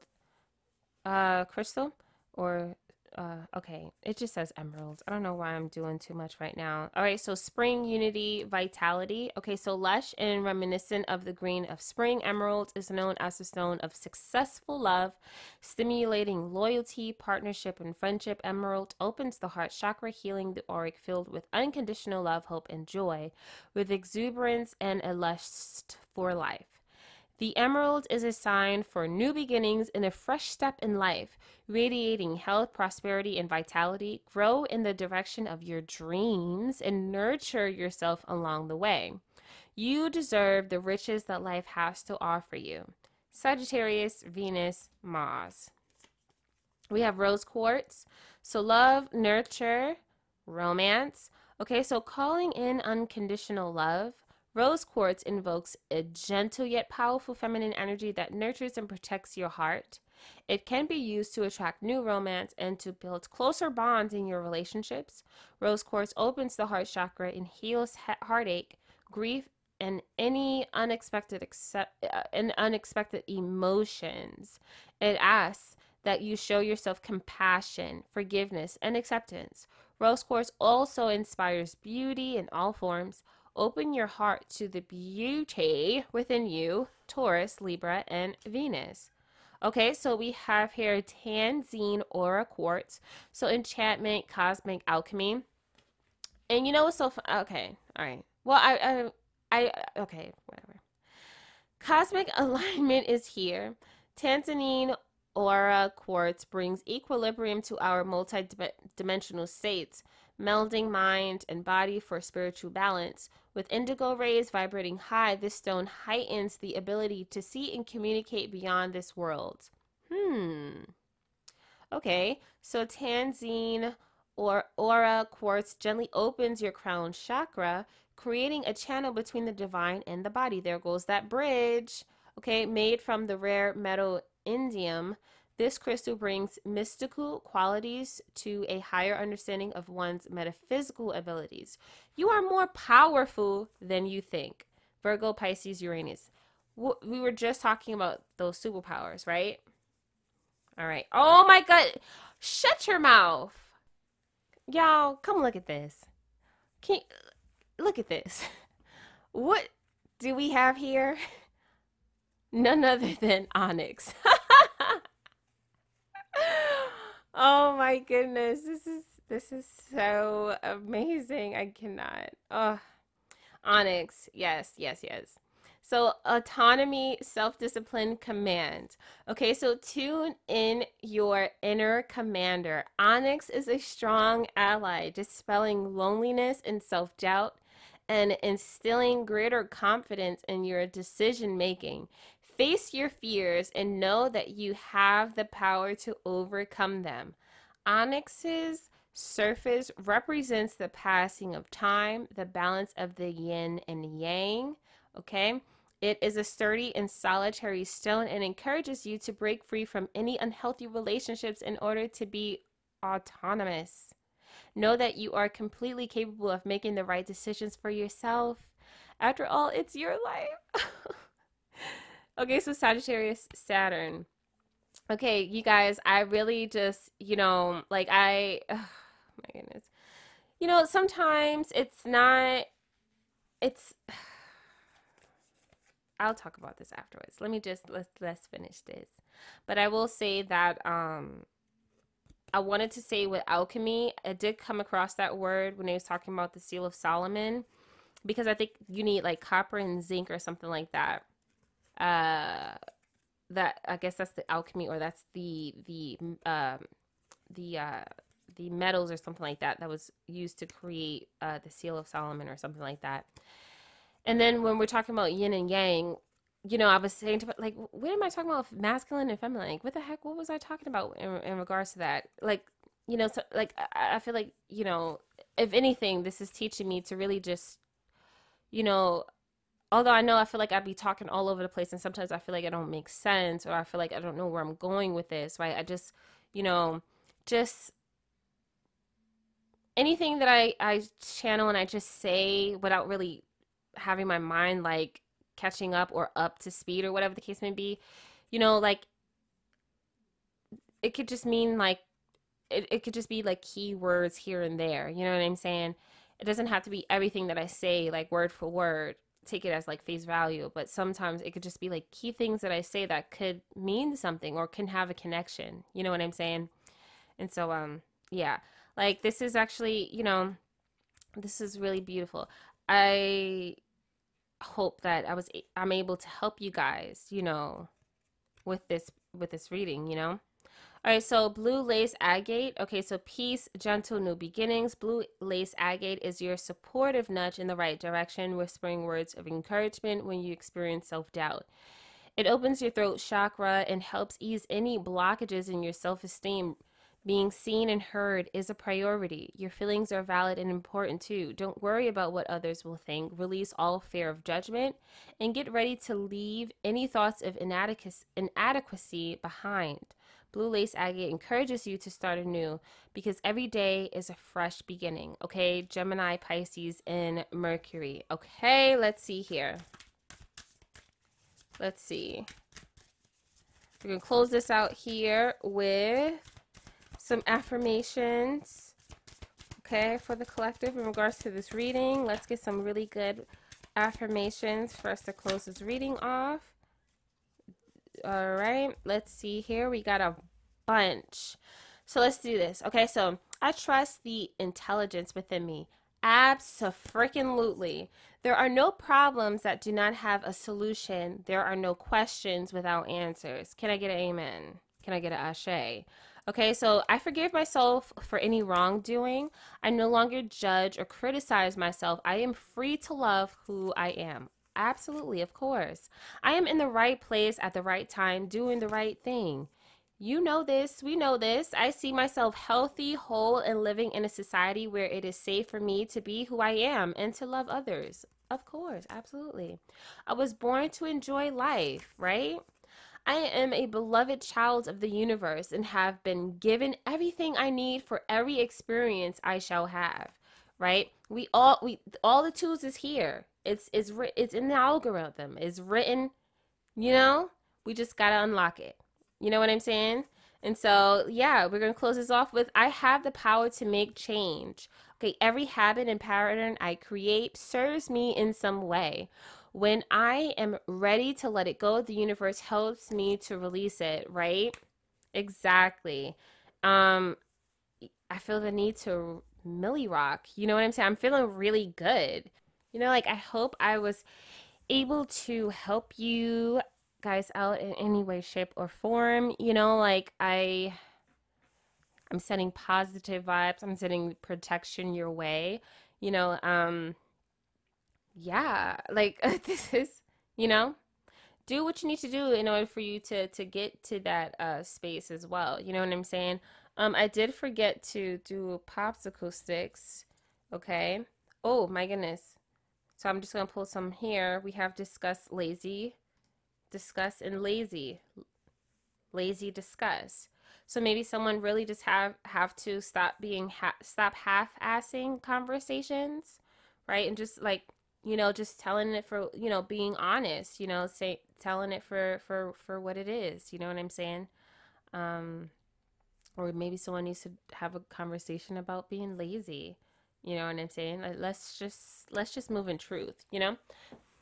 uh, Crystal or uh, okay, it just says emeralds. I don't know why I'm doing too much right now. All right, so spring, unity, vitality. Okay, so lush and reminiscent of the green of spring emerald is known as the stone of successful love, stimulating loyalty, partnership, and friendship. Emerald opens the heart chakra, healing the auric filled with unconditional love, hope, and joy, with exuberance and a lust for life. The emerald is a sign for new beginnings and a fresh step in life, radiating health, prosperity, and vitality. Grow in the direction of your dreams and nurture yourself along the way. You deserve the riches that life has to offer you. Sagittarius, Venus, Mars. We have rose quartz. So, love, nurture, romance. Okay, so calling in unconditional love Rose quartz invokes a gentle yet powerful feminine energy that nurtures and protects your heart. It can be used to attract new romance and to build closer bonds in your relationships. Rose quartz opens the heart chakra and heals heartache, grief, and any unexpected accept, uh, and unexpected emotions. It asks that you show yourself compassion, forgiveness, and acceptance. Rose quartz also inspires beauty in all forms Open your heart to the beauty within you, Taurus, Libra, and Venus. Okay, so we have here Tanzine Aura Quartz. So enchantment, cosmic alchemy. And you know what's so fun? Okay, all right. Well, I, I, I, okay, whatever. Cosmic alignment is here. Tanzanine aura quartz brings equilibrium to our multi-dimensional states, melding mind and body for spiritual balance. With indigo rays vibrating high, this stone heightens the ability to see and communicate beyond this world. Hmm. Okay, so Tanzine or aura quartz gently opens your crown chakra, creating a channel between the divine and the body. There goes that bridge. Okay, made from the rare metal indium. This crystal brings mystical qualities to a higher understanding of one's metaphysical abilities. You are more powerful than you think. Virgo, Pisces, Uranus. We were just talking about those superpowers, right? All right. Oh my God. Shut your mouth. Y'all, come look at this. Can you, look at this. What do we have here? None other than onyx. oh my goodness. This is this is so amazing. I cannot. Oh. Onyx. Yes, yes, yes. So, autonomy, self discipline, command. Okay, so tune in your inner commander. Onyx is a strong ally, dispelling loneliness and self doubt and instilling greater confidence in your decision making. Face your fears and know that you have the power to overcome them. Onyx's surface represents the passing of time, the balance of the yin and yang. Okay. It is a sturdy and solitary stone and encourages you to break free from any unhealthy relationships in order to be autonomous. Know that you are completely capable of making the right decisions for yourself. After all, it's your life. okay, so Sagittarius, Saturn. Okay, you guys, I really just, you know, like I, oh my goodness. You know, sometimes it's not, it's, I'll talk about this afterwards. Let me just let's let's finish this. But I will say that um I wanted to say with alchemy, I did come across that word when I was talking about the seal of Solomon because I think you need like copper and zinc or something like that. Uh that I guess that's the alchemy or that's the the um the uh the metals or something like that that was used to create uh the seal of Solomon or something like that. And then when we're talking about yin and yang, you know, I was saying to like, what am I talking about? Masculine and feminine. Like, what the heck? What was I talking about in, in regards to that? Like, you know, so like I, I feel like you know, if anything, this is teaching me to really just, you know, although I know I feel like I'd be talking all over the place, and sometimes I feel like I don't make sense, or I feel like I don't know where I'm going with this. Right? I just, you know, just anything that I I channel and I just say without really having my mind like catching up or up to speed or whatever the case may be you know like it could just mean like it, it could just be like keywords here and there you know what i'm saying it doesn't have to be everything that i say like word for word take it as like face value but sometimes it could just be like key things that i say that could mean something or can have a connection. You know what i'm saying? And so um yeah. Like this is actually you know this is really beautiful. I hope that I was I'm able to help you guys, you know, with this with this reading, you know. All right, so blue lace agate. Okay, so peace, gentle new beginnings. Blue lace agate is your supportive nudge in the right direction, whispering words of encouragement when you experience self-doubt. It opens your throat chakra and helps ease any blockages in your self-esteem being seen and heard is a priority. Your feelings are valid and important too. Don't worry about what others will think. Release all fear of judgment and get ready to leave any thoughts of inadequacy behind. Blue Lace Agate encourages you to start anew because every day is a fresh beginning. Okay, Gemini, Pisces, and Mercury. Okay, let's see here. Let's see. We're going to close this out here with some affirmations, okay, for the collective in regards to this reading. Let's get some really good affirmations for us to close this reading off. All right, let's see here. We got a bunch. So let's do this. Okay, so I trust the intelligence within me. Absolutely. There are no problems that do not have a solution. There are no questions without answers. Can I get an amen? Can I get an ashe? Okay, so I forgive myself for any wrongdoing. I no longer judge or criticize myself. I am free to love who I am. Absolutely, of course. I am in the right place at the right time, doing the right thing. You know this. We know this. I see myself healthy, whole, and living in a society where it is safe for me to be who I am and to love others. Of course, absolutely. I was born to enjoy life, right? I am a beloved child of the universe and have been given everything I need for every experience I shall have. Right? We all we all the tools is here. It's it's it's in the algorithm. It's written. You know, we just gotta unlock it. You know what I'm saying? And so, yeah, we're going to close this off with I have the power to make change. Okay, every habit and pattern I create serves me in some way. When I am ready to let it go, the universe helps me to release it, right? Exactly. Um I feel the need to Millie rock. You know what I'm saying? I'm feeling really good. You know, like I hope I was able to help you guys out in any way shape or form. You know like i i'm sending positive vibes. I'm sending protection your way. You know um yeah like this is you know do what you need to do in order for you to to get to that uh space as well. You know what i'm saying? Um i did forget to do popsicle sticks okay? Oh my goodness so i'm just gonna pull some here. We have discussed lazy discuss and lazy. Lazy discuss. So maybe someone really just have have to stop being ha- stop half-assing conversations right? And just like you know just telling it for you know being honest you know say telling it for for for what it is you know what i'm saying? Um or maybe someone needs to have a conversation about being lazy you know what i'm saying Like, let's just let's just move in truth you know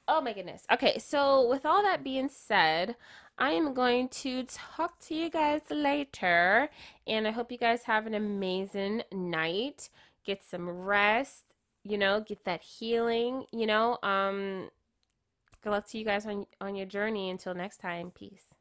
Oh my goodness. Okay, so with all that being said, I am going to talk to you guys later. And I hope you guys have an amazing night. Get some rest, you know, get that healing, you know. Um good luck to you guys on on your journey until next time. Peace.